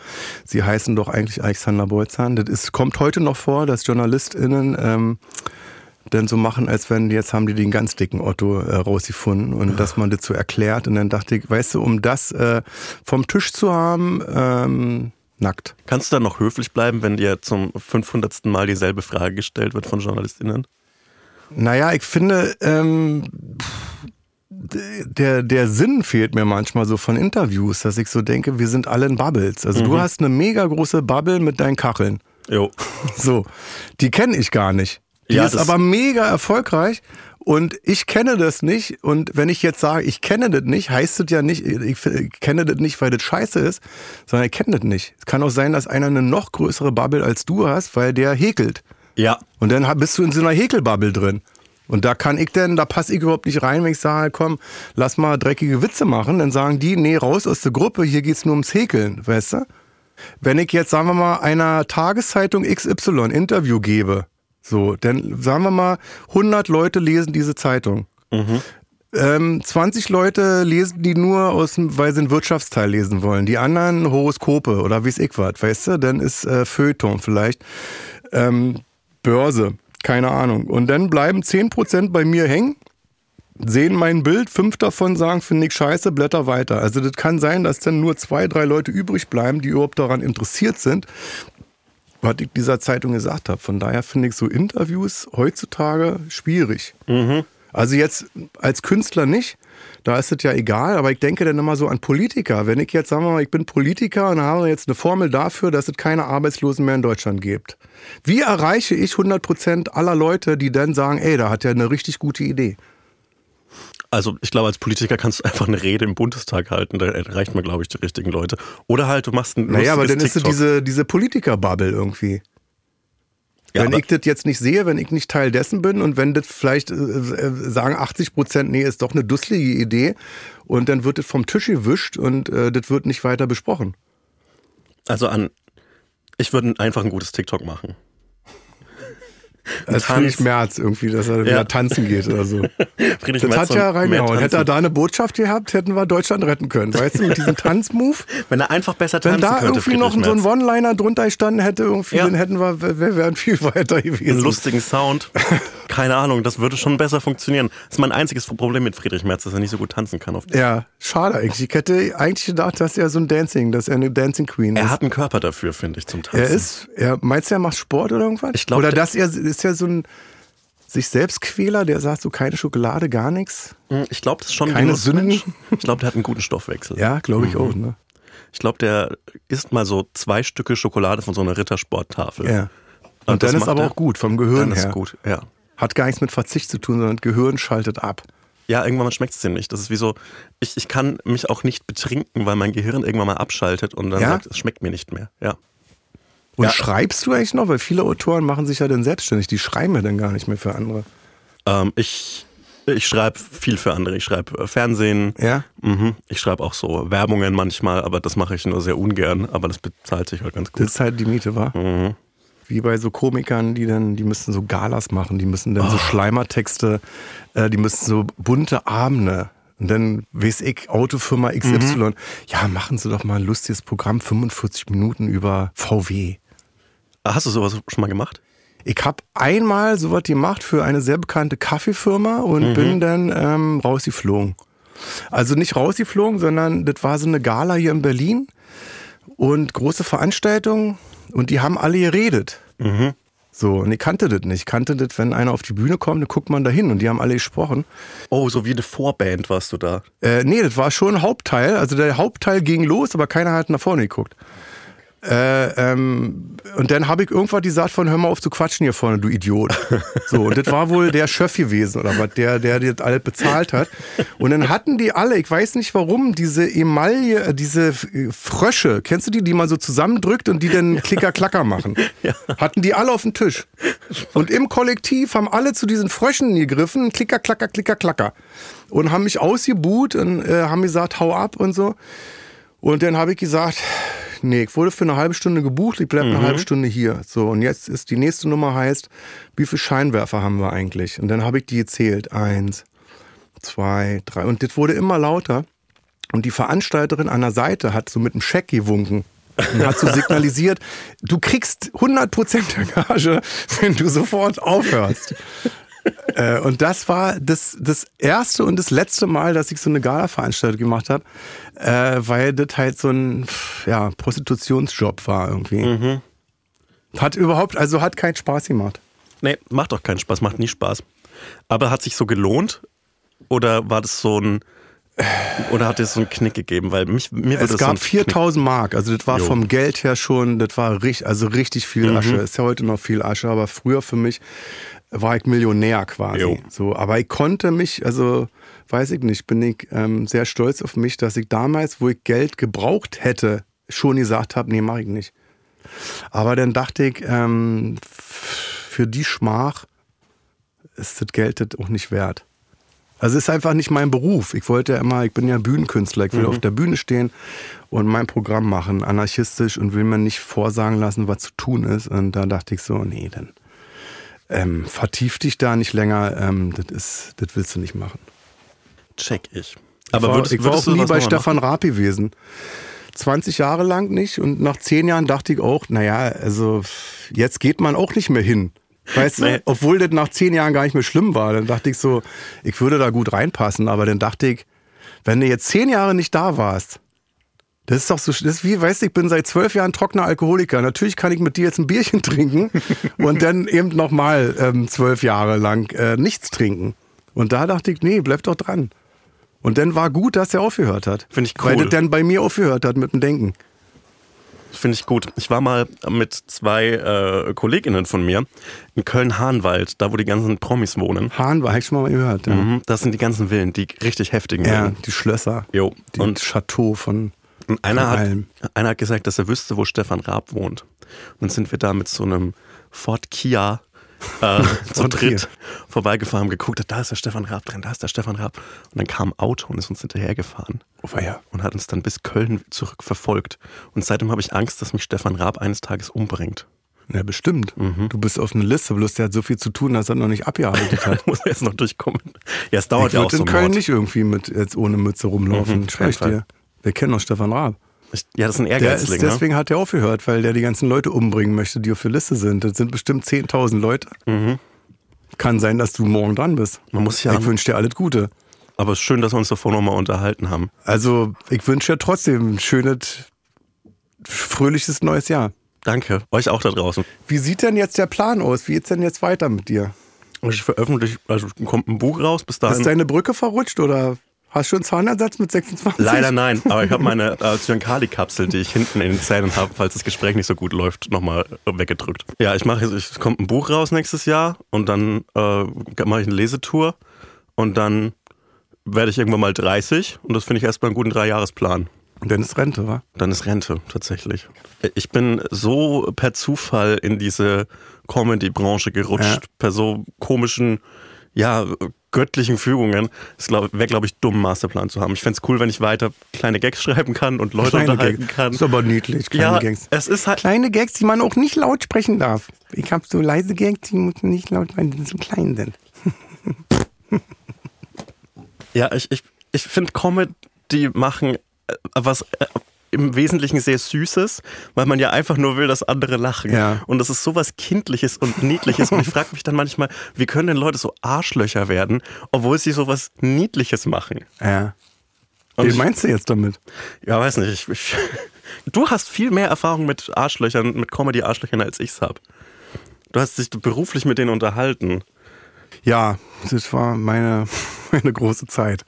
[SPEAKER 2] Sie heißen doch eigentlich Alexander Bolzan. Das ist, kommt heute noch vor, dass JournalistInnen ähm, dann so machen, als wenn jetzt haben die den ganz dicken Otto äh, rausgefunden und dass man das so erklärt. Und dann dachte ich, weißt du, um das äh, vom Tisch zu haben, ähm, nackt.
[SPEAKER 3] Kannst du dann noch höflich bleiben, wenn dir zum 500. Mal dieselbe Frage gestellt wird von JournalistInnen?
[SPEAKER 2] Naja, ich finde, ähm, der, der Sinn fehlt mir manchmal so von Interviews, dass ich so denke, wir sind alle in Bubbles. Also du hast eine mega große Bubble mit deinen Kacheln.
[SPEAKER 3] Jo.
[SPEAKER 2] So, die kenne ich gar nicht. Die
[SPEAKER 3] Ja,
[SPEAKER 2] ist aber mega erfolgreich. Und ich kenne das nicht. Und wenn ich jetzt sage, ich kenne das nicht, heißt das ja nicht, ich kenne das nicht, weil das scheiße ist, sondern ich kenne das nicht. Es kann auch sein, dass einer eine noch größere Bubble als du hast, weil der häkelt.
[SPEAKER 3] Ja.
[SPEAKER 2] Und dann bist du in so einer Häkelbubble drin. Und da kann ich denn, da passe ich überhaupt nicht rein, wenn ich sage, komm, lass mal dreckige Witze machen. Dann sagen die, nee, raus aus der Gruppe, hier geht's nur ums Häkeln, weißt du? Wenn ich jetzt, sagen wir mal, einer Tageszeitung XY Interview gebe, so, dann sagen wir mal, 100 Leute lesen diese Zeitung. Ähm, 20 Leute lesen die nur, aus, dem- weil sie einen Wirtschaftsteil lesen wollen. Die anderen Horoskope oder wie's ich was, weißt du? Dann ist äh, Feuilleton vielleicht. Ähm, Börse, keine Ahnung. Und dann bleiben 10% bei mir hängen, sehen mein Bild, fünf davon sagen, finde ich scheiße, blätter weiter. Also das kann sein, dass dann nur zwei, drei Leute übrig bleiben, die überhaupt daran interessiert sind, was ich dieser Zeitung gesagt habe. Von daher finde ich so Interviews heutzutage schwierig. Also jetzt als Künstler nicht, da ist es ja egal, aber ich denke dann immer so an Politiker. Wenn ich jetzt, sagen wir mal, ich bin Politiker und habe jetzt eine Formel dafür, dass es keine Arbeitslosen mehr in Deutschland gibt. Wie erreiche ich 100% aller Leute, die dann sagen, ey, da hat er eine richtig gute Idee?
[SPEAKER 3] Also ich glaube, als Politiker kannst du einfach eine Rede im Bundestag halten, da erreicht man, glaube ich, die richtigen Leute. Oder halt, du machst ein
[SPEAKER 2] Naja, aber dann
[SPEAKER 3] lustiges
[SPEAKER 2] ist es
[SPEAKER 3] TikTok.
[SPEAKER 2] diese, diese Politiker-Bubble irgendwie.
[SPEAKER 3] Ja,
[SPEAKER 2] wenn ich das jetzt nicht sehe, wenn ich nicht Teil dessen bin und wenn das vielleicht äh, äh, sagen 80 Prozent, nee, ist doch eine dusselige Idee und dann wird es vom Tisch gewischt und äh, das wird nicht weiter besprochen.
[SPEAKER 3] Also an, ich würde einfach ein gutes TikTok machen.
[SPEAKER 2] Als
[SPEAKER 3] Tanz.
[SPEAKER 2] Friedrich Merz irgendwie, dass er
[SPEAKER 3] Ja.
[SPEAKER 2] wieder tanzen geht oder so.
[SPEAKER 3] Friedrich
[SPEAKER 2] Das
[SPEAKER 3] Merz
[SPEAKER 2] hat ja reingehauen. Hätte er da eine Botschaft gehabt, hätten wir Deutschland retten können. Weißt du, mit diesem Tanzmove.
[SPEAKER 3] Wenn er einfach besser
[SPEAKER 2] Wenn
[SPEAKER 3] tanzen
[SPEAKER 2] da
[SPEAKER 3] könnte,
[SPEAKER 2] irgendwie
[SPEAKER 3] Friedrich
[SPEAKER 2] noch so ein
[SPEAKER 3] Merz.
[SPEAKER 2] One-Liner drunter gestanden hätte, irgendwie,
[SPEAKER 3] Ja.
[SPEAKER 2] dann hätten wir, wir wären viel weiter gewesen.
[SPEAKER 3] einen lustigen Sound. Keine Ahnung, das würde schon besser funktionieren. Das ist mein einziges Problem mit Friedrich Merz, dass er nicht so gut tanzen kann. Auf
[SPEAKER 2] Ja, schade eigentlich. Ich hätte eigentlich gedacht, dass er so ein Dancing, dass er eine Dancing Queen ist.
[SPEAKER 3] er hat einen Körper dafür, finde ich, zum Tanzen.
[SPEAKER 2] Er ist, er, meinst du, er macht Sport oder irgendwas?
[SPEAKER 3] Ich glaub,
[SPEAKER 2] Oder
[SPEAKER 3] der-
[SPEAKER 2] dass er ist ja so ein sich selbst Quäler, der sagt so keine Schokolade, gar nichts.
[SPEAKER 3] Hm, Ich glaube, das ist schon ein
[SPEAKER 2] Keine. Sünden?
[SPEAKER 3] Ich glaube, der hat einen guten Stoffwechsel.
[SPEAKER 2] Ja, glaube ich
[SPEAKER 3] Mhm.
[SPEAKER 2] auch, ne?
[SPEAKER 3] Ich glaube, der isst mal so zwei Stücke Schokolade von so einer Rittersporttafel.
[SPEAKER 2] Ja. Und,
[SPEAKER 3] das
[SPEAKER 2] dann ist aber
[SPEAKER 3] er.
[SPEAKER 2] auch gut vom Gehirn
[SPEAKER 3] Dann
[SPEAKER 2] her.
[SPEAKER 3] ist gut, ja.
[SPEAKER 2] Hat gar nichts mit Verzicht zu tun, sondern Gehirn schaltet ab.
[SPEAKER 3] Ja, irgendwann schmeckt es ihm nicht. Das ist wie so, ich, ich kann mich auch nicht betrinken, weil mein Gehirn irgendwann mal abschaltet und dann
[SPEAKER 2] Ja?
[SPEAKER 3] sagt, es schmeckt mir nicht mehr. Ja.
[SPEAKER 2] Und
[SPEAKER 3] Ja.
[SPEAKER 2] schreibst du eigentlich noch? Weil viele Autoren machen sich ja dann selbstständig. Die schreiben ja dann gar nicht mehr für andere.
[SPEAKER 3] Ähm, ich ich schreibe viel für andere. Ich schreibe äh, Fernsehen.
[SPEAKER 2] Ja?
[SPEAKER 3] Mhm. Ich schreibe auch so Werbungen manchmal, aber das mache ich nur sehr ungern. Aber das bezahlt sich halt ganz gut.
[SPEAKER 2] Das ist halt die Miete, war.
[SPEAKER 3] Mhm.
[SPEAKER 2] Wie bei so Komikern, die dann, die müssen so Galas machen, die müssen dann so
[SPEAKER 3] Oh.
[SPEAKER 2] Schleimertexte, äh, die müssen so bunte Abende. Und dann weiß ich, Autofirma XY,
[SPEAKER 3] Mhm.
[SPEAKER 2] ja, machen Sie doch mal ein lustiges Programm, 45 Minuten über VW.
[SPEAKER 3] Hast du sowas schon mal gemacht?
[SPEAKER 2] Ich habe einmal sowas gemacht für eine sehr bekannte Kaffeefirma und
[SPEAKER 3] Mhm.
[SPEAKER 2] bin dann ähm, rausgeflogen. Also nicht rausgeflogen, sondern das war so eine Gala hier in Berlin und große Veranstaltung und die haben alle geredet.
[SPEAKER 3] Mhm.
[SPEAKER 2] So, und ich kannte das nicht. Ich kannte das, wenn einer auf die Bühne kommt, dann guckt man da hin und die haben alle gesprochen.
[SPEAKER 3] Oh, so wie eine Vorband warst du da.
[SPEAKER 2] Äh, nee, das war schon ein Hauptteil. Also der Hauptteil ging los, aber keiner hat nach vorne geguckt. Äh, ähm, und dann habe ich irgendwas gesagt von, hör mal auf zu quatschen hier vorne, du Idiot. So, und das war wohl der Chef gewesen oder was, der, der das alles bezahlt hat. Und dann hatten die alle, ich weiß nicht warum, diese Emaille, äh, diese äh, Frösche, kennst du die, die man so zusammendrückt und die dann Klicker-Klacker machen? Hatten die alle auf dem Tisch. Und im Kollektiv haben alle zu diesen Fröschen gegriffen, Klicker, Klacker, Klicker, Klacker. Und haben mich ausgebuht und äh, haben gesagt, hau ab und so. Und dann habe ich gesagt, nee, ich wurde für eine halbe Stunde gebucht, ich bleibe eine halbe Stunde hier. So, und jetzt ist die nächste Nummer heißt, wie viele Scheinwerfer haben wir eigentlich? Und dann habe ich die gezählt. Eins, zwei, drei. Und das wurde immer lauter. Und die Veranstalterin an der Seite hat so mit einem Scheck gewunken. Und hat so signalisiert, du kriegst 100% der Gage, wenn du sofort aufhörst. Äh, und das war das, das erste und das letzte Mal, dass ich so eine Gala-Veranstaltung gemacht habe, äh, weil das halt so ein ja, Prostitutionsjob war irgendwie. Hat überhaupt, also hat keinen Spaß gemacht.
[SPEAKER 3] Nee, macht doch keinen Spaß, macht nie Spaß. Aber hat sich so gelohnt? Oder war das so ein, Oder hat es so einen Knick gegeben? Weil mich, mir
[SPEAKER 2] Es gab
[SPEAKER 3] so ein
[SPEAKER 2] 4000 Mark, also das war
[SPEAKER 3] Jo.
[SPEAKER 2] vom Geld her schon, das war richtig, also richtig viel
[SPEAKER 3] Mhm.
[SPEAKER 2] Asche. Ist ja heute noch viel Asche, aber früher für mich war ich Millionär quasi.
[SPEAKER 3] Jo.
[SPEAKER 2] So, aber ich konnte mich, also weiß ich nicht, bin ich ähm, sehr stolz auf mich, dass ich damals, wo ich Geld gebraucht hätte, schon gesagt habe, nee, mach ich nicht. Aber dann dachte ich, ähm, für die Schmach ist das Geld das auch nicht wert. Also es ist einfach nicht mein Beruf. Ich wollte ja immer, ich bin ja Bühnenkünstler, ich will auf der Bühne stehen und mein Programm machen, anarchistisch und will mir nicht vorsagen lassen, was zu tun ist. Und da dachte ich so, nee, dann ähm, vertief dich da nicht länger, ähm, das, ist, das willst du nicht machen.
[SPEAKER 3] Check ich.
[SPEAKER 2] Aber ich war,
[SPEAKER 3] würdest,
[SPEAKER 2] ich war auch nie bei Stefan Raab gewesen. 20 Jahre lang nicht und nach 10 Jahren dachte ich auch, naja, also jetzt geht man auch nicht mehr hin. Weißt du, obwohl das nach 10 Jahren gar nicht mehr schlimm war, dann dachte ich so, ich würde da gut reinpassen, aber dann dachte ich, wenn du jetzt 10 Jahre nicht da warst, das ist doch so, das ist wie, weißt du, ich bin seit zwölf Jahren trockener Alkoholiker. Natürlich kann ich mit dir jetzt ein Bierchen trinken und dann eben nochmal ähm, zwölf Jahre lang äh, nichts trinken. Und da dachte ich, nee, bleib doch dran. Und dann war gut, dass er aufgehört hat.
[SPEAKER 3] Finde ich
[SPEAKER 2] Weil
[SPEAKER 3] cool.
[SPEAKER 2] das dann bei mir aufgehört hat mit dem Denken.
[SPEAKER 3] Finde ich gut. Ich war mal mit zwei äh, KollegInnen von mir in Köln-Hahnwald, da wo die ganzen Promis wohnen.
[SPEAKER 2] Hahn war, hab ich schon mal gehört. Ja,
[SPEAKER 3] Mhm, das sind die ganzen Villen, die richtig heftigen
[SPEAKER 2] ja
[SPEAKER 3] Villen.
[SPEAKER 2] die Schlösser.
[SPEAKER 3] Jo.
[SPEAKER 2] Die
[SPEAKER 3] Und
[SPEAKER 2] Chateau von.
[SPEAKER 3] Und einer
[SPEAKER 2] Von
[SPEAKER 3] hat, einer hat gesagt, dass er wüsste, wo Stefan Raab wohnt. Und dann sind wir da mit so einem Ford Kia äh, zu dritt vorbeigefahren, geguckt, da ist der Stefan Raab drin, da ist der Stefan Raab. Und dann kam ein Auto und ist uns hinterhergefahren.
[SPEAKER 2] Oh, ja.
[SPEAKER 3] Und hat uns dann bis Köln zurück verfolgt. Und seitdem habe ich Angst, dass mich Stefan Raab eines Tages umbringt.
[SPEAKER 2] Ja, bestimmt.
[SPEAKER 3] Mhm.
[SPEAKER 2] Du bist auf einer Liste, bloß der hat so viel zu tun, dass er noch nicht abgearbeitet hat.
[SPEAKER 3] Muss er jetzt noch durchkommen. Ja, es dauert
[SPEAKER 2] ich
[SPEAKER 3] ja auch so
[SPEAKER 2] in
[SPEAKER 3] ein
[SPEAKER 2] Köln nicht irgendwie mit jetzt ohne Mütze rumlaufen.
[SPEAKER 3] Mhm,
[SPEAKER 2] Schwör ich dir. Wir kennen doch Stefan Raab.
[SPEAKER 3] Ja, das ist ein
[SPEAKER 2] Der ist,
[SPEAKER 3] Ehrgeizling, ne?
[SPEAKER 2] deswegen hat er aufgehört, weil der die ganzen Leute umbringen möchte, die auf der Liste sind. Das sind bestimmt 10.000 Leute. Kann sein, dass du morgen dran bist.
[SPEAKER 3] Mhm. Man muss ja,
[SPEAKER 2] Ich wünsche dir alles Gute.
[SPEAKER 3] aber es ist schön, dass wir uns davor nochmal unterhalten haben.
[SPEAKER 2] Also, ich wünsche dir trotzdem ein schönes, fröhliches neues Jahr.
[SPEAKER 3] Danke, euch auch da draußen.
[SPEAKER 2] Wie sieht denn jetzt der Plan aus? Wie geht's denn jetzt weiter mit dir?
[SPEAKER 3] Ich veröffentliche, also kommt ein Buch raus, bis dahin.
[SPEAKER 2] Ist deine Brücke verrutscht oder hast du schon Zahnersatz mit 26?
[SPEAKER 3] Leider nein, aber ich habe meine äh, Zyankali-Kapsel, die ich hinten in den Zähnen habe, falls das Gespräch nicht so gut läuft, nochmal weggedrückt. Ja, ich mache, es kommt ein Buch raus nächstes Jahr und dann äh, mache ich eine Lesetour und dann werde ich irgendwann mal 30 und das finde ich erstmal einen guten Dreijahresplan.
[SPEAKER 2] Und dann ist Rente, wa?
[SPEAKER 3] Dann ist Rente, tatsächlich. Ich bin so per Zufall in diese Comedy-Branche gerutscht,
[SPEAKER 2] Ja.
[SPEAKER 3] per so komischen, ja, göttlichen Fügungen. Es wäre, glaube ich, dumm, Masterplan zu haben. Ich fände es cool, wenn ich weiter kleine Gags schreiben kann und Leute unterhalten
[SPEAKER 2] Gags.
[SPEAKER 3] kann.
[SPEAKER 2] Ist aber niedlich, kleine
[SPEAKER 3] ja,
[SPEAKER 2] Gags.
[SPEAKER 3] es ist halt.
[SPEAKER 2] Kleine Gags, die man auch nicht laut sprechen darf. Ich habe so leise Gags, die muss man nicht laut, weil die so klein sind.
[SPEAKER 3] Ja, ich, ich, ich finde Comedy machen äh, was äh, im Wesentlichen sehr Süßes, weil man ja einfach nur will, dass andere lachen.
[SPEAKER 2] Ja.
[SPEAKER 3] Und das ist sowas Kindliches und Niedliches. und ich frage mich dann manchmal, wie können denn Leute so Arschlöcher werden, obwohl sie sowas Niedliches machen?
[SPEAKER 2] Ja.
[SPEAKER 3] Und
[SPEAKER 2] Wen
[SPEAKER 3] ich-
[SPEAKER 2] meinst du jetzt damit?
[SPEAKER 3] Ja, weiß nicht. Ich, ich, du hast viel mehr Erfahrung mit Arschlöchern, mit Comedy-Arschlöchern, als ich's hab. Du hast dich beruflich mit denen unterhalten.
[SPEAKER 2] Ja, das war meine, meine große Zeit.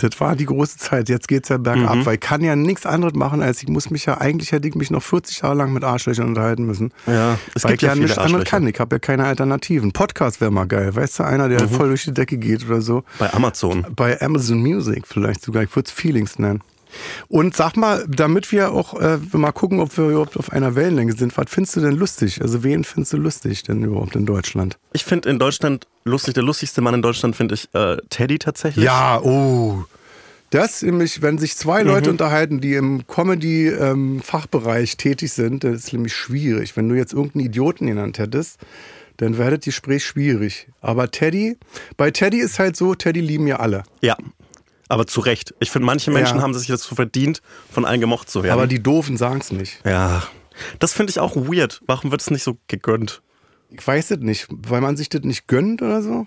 [SPEAKER 2] Das war die große Zeit. Jetzt geht's ja bergab,
[SPEAKER 3] Mhm.
[SPEAKER 2] weil ich kann ja nichts anderes machen, als ich muss mich ja, eigentlich hätte ich mich noch 40 Jahre lang mit Arschlöchern unterhalten müssen.
[SPEAKER 3] Ja, es
[SPEAKER 2] weil
[SPEAKER 3] gibt
[SPEAKER 2] ich
[SPEAKER 3] ja
[SPEAKER 2] ja nichts anderes kann. Ich habe ja keine Alternativen. Podcast wäre mal geil. Weißt du, einer, der
[SPEAKER 3] Mhm.
[SPEAKER 2] voll durch die Decke geht oder so.
[SPEAKER 3] Bei Amazon.
[SPEAKER 2] Bei Amazon Music vielleicht sogar. Ich würde es Feelings nennen. Und sag mal, damit wir auch äh, mal gucken, ob wir überhaupt auf einer Wellenlänge sind, was findest du denn lustig? Also wen findest du lustig denn überhaupt in Deutschland?
[SPEAKER 3] Ich finde in Deutschland lustig, der lustigste Mann in Deutschland finde ich äh, Teddy tatsächlich.
[SPEAKER 2] Ja, oh. Das nämlich, wenn sich zwei
[SPEAKER 3] Mhm.
[SPEAKER 2] Leute unterhalten, die im Comedy-Fachbereich tätig sind, das ist nämlich schwierig. Wenn du jetzt irgendeinen Idioten genannt hättest, dann wäre das Gespräch schwierig. Aber Teddy, bei Teddy ist halt so, Teddy lieben ja alle.
[SPEAKER 3] Ja. Aber zu Recht. Ich finde, manche Menschen
[SPEAKER 2] Ja.
[SPEAKER 3] haben sich dazu verdient, von allen gemocht zu werden.
[SPEAKER 2] Aber die Doofen sagen es nicht.
[SPEAKER 3] ja. Das finde ich auch weird. Warum wird es nicht so gegönnt?
[SPEAKER 2] Ich weiß es nicht, weil man sich das nicht gönnt oder so.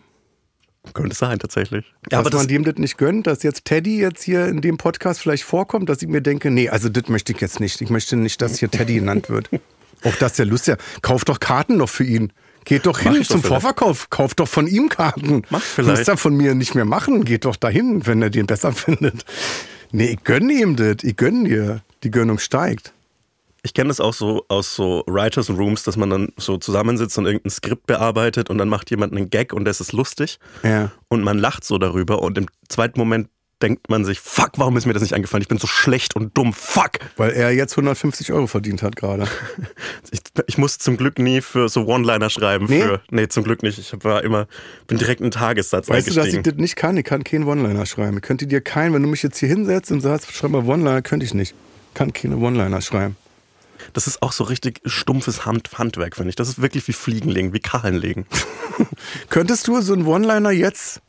[SPEAKER 3] Könnte sein, tatsächlich.
[SPEAKER 2] Ja,
[SPEAKER 3] aber
[SPEAKER 2] dass man
[SPEAKER 3] das,
[SPEAKER 2] dem das nicht gönnt, dass jetzt Teddy jetzt hier in dem Podcast vielleicht vorkommt, dass ich mir denke, nee, also das möchte ich jetzt nicht. Ich möchte nicht, dass hier Teddy genannt wird. Auch dass der Lust ja, kauft doch Karten noch für ihn. Geht doch hin
[SPEAKER 3] doch
[SPEAKER 2] zum
[SPEAKER 3] vielleicht.
[SPEAKER 2] Vorverkauf. Kauft doch von ihm Karten.
[SPEAKER 3] Mach ich vielleicht.
[SPEAKER 2] Müsst ihr von mir nicht mehr machen. Geht doch dahin, wenn er den besser findet. Nee, ich gönn ihm das. Ich gönn dir. Die Gönnung steigt.
[SPEAKER 3] Ich kenne das auch so aus so Writers Rooms, dass man dann so zusammensitzt und irgendein Skript bearbeitet und dann macht jemand einen Gag und das ist lustig
[SPEAKER 2] Ja.
[SPEAKER 3] und man lacht so darüber und im zweiten Moment denkt man sich, fuck, warum ist mir das nicht eingefallen? Ich bin so schlecht und dumm, fuck.
[SPEAKER 2] Weil er jetzt 150 Euro verdient hat gerade.
[SPEAKER 3] Ich, ich muss zum Glück nie für so One-Liner schreiben.
[SPEAKER 2] Nee?
[SPEAKER 3] Für, nee, zum Glück nicht. Ich war immer, bin direkt einen Tagessatz
[SPEAKER 2] Weißt du, dass ich das nicht kann? Ich kann keinen One-Liner schreiben. Ich könnte dir keinen, wenn du mich jetzt hier hinsetzt und sagst, schreib mal One-Liner, könnte ich nicht. Kann keine One-Liner schreiben.
[SPEAKER 3] Das ist auch so richtig stumpfes Hand, Handwerk, finde ich. Das ist wirklich wie Fliegen legen, wie Kacheln legen.
[SPEAKER 2] Könntest du so einen One-Liner jetzt,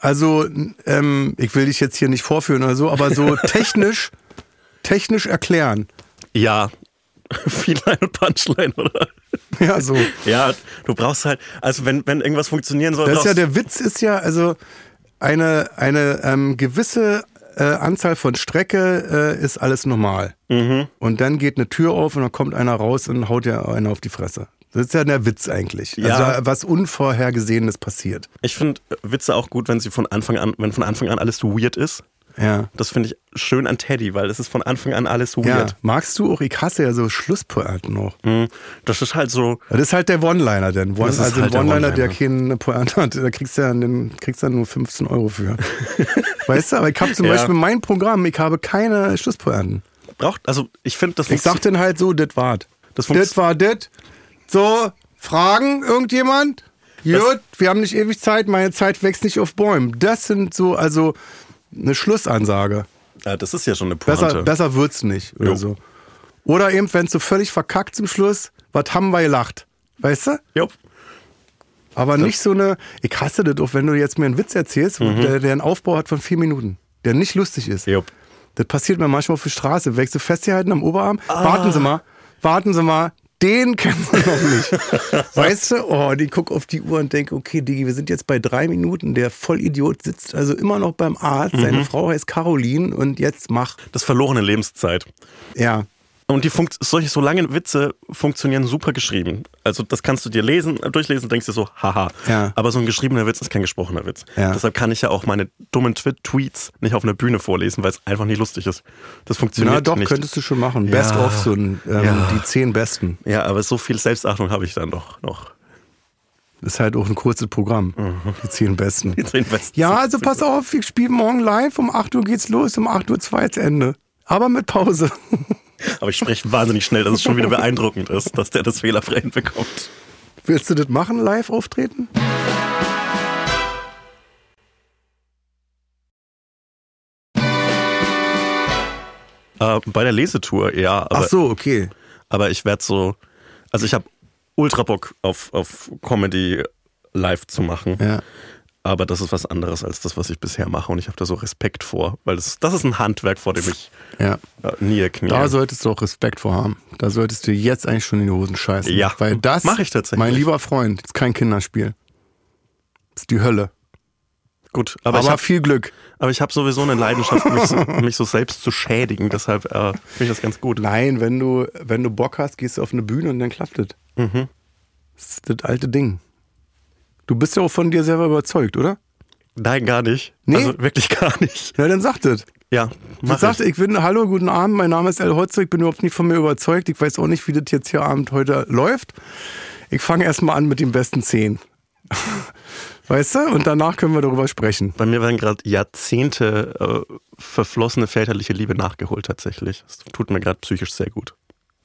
[SPEAKER 2] also ähm, ich will dich jetzt hier nicht vorführen oder so, aber so technisch, technisch erklären?
[SPEAKER 3] Ja, Feline und Punchline, oder?
[SPEAKER 2] Ja, so.
[SPEAKER 3] Ja, du brauchst halt, also wenn, wenn irgendwas funktionieren soll,
[SPEAKER 2] Das ist ja der Witz ist ja also eine eine ähm, gewisse äh, Anzahl von Strecke äh, ist alles normal.
[SPEAKER 3] Mhm.
[SPEAKER 2] Und dann geht eine Tür auf und dann kommt einer raus und haut ja einer auf die Fresse. Das ist ja der Witz eigentlich.
[SPEAKER 3] Ja.
[SPEAKER 2] Also was Unvorhergesehenes passiert.
[SPEAKER 3] Ich finde Witze auch gut, wenn sie von Anfang an, wenn von Anfang an alles so weird ist.
[SPEAKER 2] Ja.
[SPEAKER 3] Das finde ich schön an Teddy, weil es ist von Anfang an alles so
[SPEAKER 2] Ja,
[SPEAKER 3] weird.
[SPEAKER 2] magst du auch, ich hasse ja so Schlusspointen noch.
[SPEAKER 3] Mhm. Das ist halt so,
[SPEAKER 2] Das ist halt der One-Liner, denn One,
[SPEAKER 3] Das ist
[SPEAKER 2] also
[SPEAKER 3] halt der
[SPEAKER 2] ein One-Liner, der
[SPEAKER 3] One-Liner.
[SPEAKER 2] keine Pointe hat, da kriegst du ja den, kriegst ja nur 15 Euro für. weißt du, aber ich habe zum
[SPEAKER 3] Ja.
[SPEAKER 2] Beispiel mein Programm, ich habe keine Schlusspointen.
[SPEAKER 3] braucht, also ich finde, das
[SPEAKER 2] Ich sag dann halt so, das war
[SPEAKER 3] Das
[SPEAKER 2] war das. So, Fragen, irgendjemand? Gut, wir haben nicht ewig Zeit, meine Zeit wächst nicht auf Bäumen. Das sind so, also eine Schlussansage.
[SPEAKER 3] Ja, das ist ja schon eine Pointe.
[SPEAKER 2] Besser, besser wird's nicht oder so. Oder eben, wenn es so völlig verkackt zum Schluss, was haben wir gelacht? Weißt du?
[SPEAKER 3] Jupp.
[SPEAKER 2] Aber nicht so eine, ich hasse das auch, wenn du jetzt mir einen Witz erzählst,
[SPEAKER 3] Mhm.
[SPEAKER 2] der, der einen Aufbau hat von vier Minuten, der nicht lustig ist.
[SPEAKER 3] Jupp.
[SPEAKER 2] Das passiert mir manchmal auf der Straße. Wächst du festgehalten am Oberarm?
[SPEAKER 3] Ah.
[SPEAKER 2] Warten Sie mal, warten Sie mal, den kennen wir noch nicht. weißt du? Oh, und ich gucke auf die Uhr und denke, okay, Digi, wir sind jetzt bei drei Minuten. Der Vollidiot sitzt also immer noch beim Arzt.
[SPEAKER 3] Mhm.
[SPEAKER 2] Seine Frau heißt Caroline und jetzt mach.
[SPEAKER 3] Das verlorene Lebenszeit.
[SPEAKER 2] Ja.
[SPEAKER 3] Und die funkt solche so lange Witze funktionieren super geschrieben. Also das kannst du dir lesen, durchlesen und denkst dir so, haha.
[SPEAKER 2] Ja.
[SPEAKER 3] Aber so ein geschriebener Witz ist kein gesprochener Witz.
[SPEAKER 2] Ja.
[SPEAKER 3] Deshalb kann ich ja auch meine dummen Twi- Tweets nicht auf einer Bühne vorlesen, weil es einfach nicht lustig ist. Das funktioniert
[SPEAKER 2] Na doch,
[SPEAKER 3] nicht.
[SPEAKER 2] könntest du schon machen. Best
[SPEAKER 3] Ja.
[SPEAKER 2] of, so ein, ähm, die zehn Besten.
[SPEAKER 3] Ja, aber so viel Selbstachtung habe ich dann doch noch.
[SPEAKER 2] Das ist halt auch ein kurzes Programm. Die zehn Besten.
[SPEAKER 3] Mhm. Die zehn besten.
[SPEAKER 2] Ja, also pass auf, ich spiele morgen live. Um 8 Uhr geht's los, um 8 Uhr 2 ist Ende. Aber mit Pause.
[SPEAKER 3] Aber ich spreche wahnsinnig schnell, dass es schon wieder beeindruckend ist, dass der das fehlerfrei hinbekommt.
[SPEAKER 2] Willst du das machen, live auftreten?
[SPEAKER 3] Äh, bei der Lesetour, ja. Aber,
[SPEAKER 2] Ach so, okay.
[SPEAKER 3] aber ich werde so, also ich habe ultra Bock auf, auf Comedy live zu machen.
[SPEAKER 2] Ja.
[SPEAKER 3] Aber das ist was anderes als das, was ich bisher mache. Und ich habe da so Respekt vor, weil das, das ist ein Handwerk, vor dem ich
[SPEAKER 2] Ja.
[SPEAKER 3] äh, nie knie.
[SPEAKER 2] Da solltest du auch Respekt vor haben. Da solltest du jetzt eigentlich schon in die Hosen scheißen.
[SPEAKER 3] Ja,
[SPEAKER 2] Weil das,
[SPEAKER 3] mach ich tatsächlich.
[SPEAKER 2] mein lieber Freund, ist kein Kinderspiel. ist die Hölle.
[SPEAKER 3] Gut, aber,
[SPEAKER 2] Aber,
[SPEAKER 3] ich habe
[SPEAKER 2] viel Glück.
[SPEAKER 3] aber ich hab sowieso eine Leidenschaft, mich so, mich so selbst zu schädigen. Deshalb äh, finde ich das ganz gut.
[SPEAKER 2] Nein, wenn du, wenn du Bock hast, gehst du auf eine Bühne und dann klappt das.
[SPEAKER 3] Mhm.
[SPEAKER 2] Das ist das alte Ding. Du bist ja auch von dir selber überzeugt, oder?
[SPEAKER 3] Nein, gar nicht.
[SPEAKER 2] Nee?
[SPEAKER 3] Also wirklich gar nicht.
[SPEAKER 2] Ja, dann sag das.
[SPEAKER 3] Ja,
[SPEAKER 2] Ich
[SPEAKER 3] mach
[SPEAKER 2] sagte,
[SPEAKER 3] ich.
[SPEAKER 2] ich bin, hallo, guten Abend, mein Name ist El Hotzo, ich bin überhaupt nicht von mir überzeugt. Ich weiß auch nicht, wie das jetzt hier Abend heute läuft. Ich fange erstmal an mit den besten zehn. Weißt du? Und danach können wir darüber sprechen.
[SPEAKER 3] Bei mir werden gerade Jahrzehnte äh, verflossene väterliche Liebe nachgeholt tatsächlich. Das tut mir gerade psychisch sehr gut.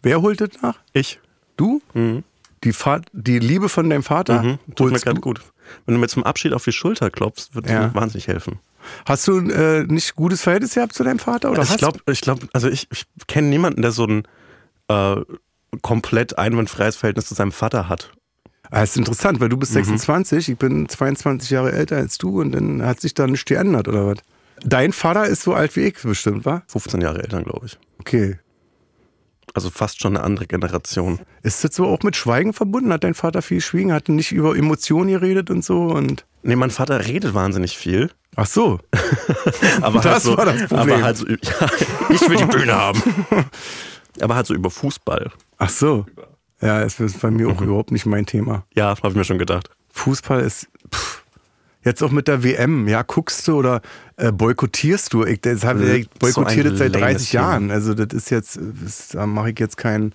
[SPEAKER 2] Wer holt das nach?
[SPEAKER 3] Ich?
[SPEAKER 2] Du?
[SPEAKER 3] Mhm.
[SPEAKER 2] Die, die Liebe von deinem Vater?
[SPEAKER 3] Mhm. Tut mir gerade gut. Wenn du mir zum Abschied auf die Schulter klopfst, wird
[SPEAKER 2] Ja.
[SPEAKER 3] mir wahnsinnig helfen.
[SPEAKER 2] Hast du äh, nicht gutes Verhältnis gehabt zu deinem Vater? Oder
[SPEAKER 3] Also ich glaube, ich glaub, also ich, ich kenne niemanden, der so ein äh, komplett einwandfreies Verhältnis zu seinem Vater hat.
[SPEAKER 2] Ah, ist interessant, weil du
[SPEAKER 3] Mhm.
[SPEAKER 2] bist 26, ich bin 22 Jahre älter als du und dann hat sich da nichts geändert, oder was? Dein Vater ist so alt wie ich bestimmt, wa?
[SPEAKER 3] 15 Jahre Eltern, glaube ich.
[SPEAKER 2] Okay.
[SPEAKER 3] Also fast schon eine andere Generation.
[SPEAKER 2] Ist das so auch mit Schweigen verbunden? Hat dein Vater viel geschwiegen? Hat nicht über Emotionen geredet und so? Und
[SPEAKER 3] Nee, mein Vater redet wahnsinnig viel.
[SPEAKER 2] Ach so.
[SPEAKER 3] Aber
[SPEAKER 2] Das
[SPEAKER 3] halt so,
[SPEAKER 2] war das Problem.
[SPEAKER 3] Aber halt so, ja, ich will die Bühne haben. aber halt so über Fußball.
[SPEAKER 2] Ach so. Ja, es ist bei mir auch überhaupt nicht mein Thema.
[SPEAKER 3] Ja, habe ich mir schon gedacht.
[SPEAKER 2] Fußball ist. Pff, jetzt auch mit der WM, ja, guckst du oder äh, boykottierst du? Ich, das hab, ich boykottiere das seit 30 Jahren. Also, das ist jetzt, das, da mache ich jetzt keinen,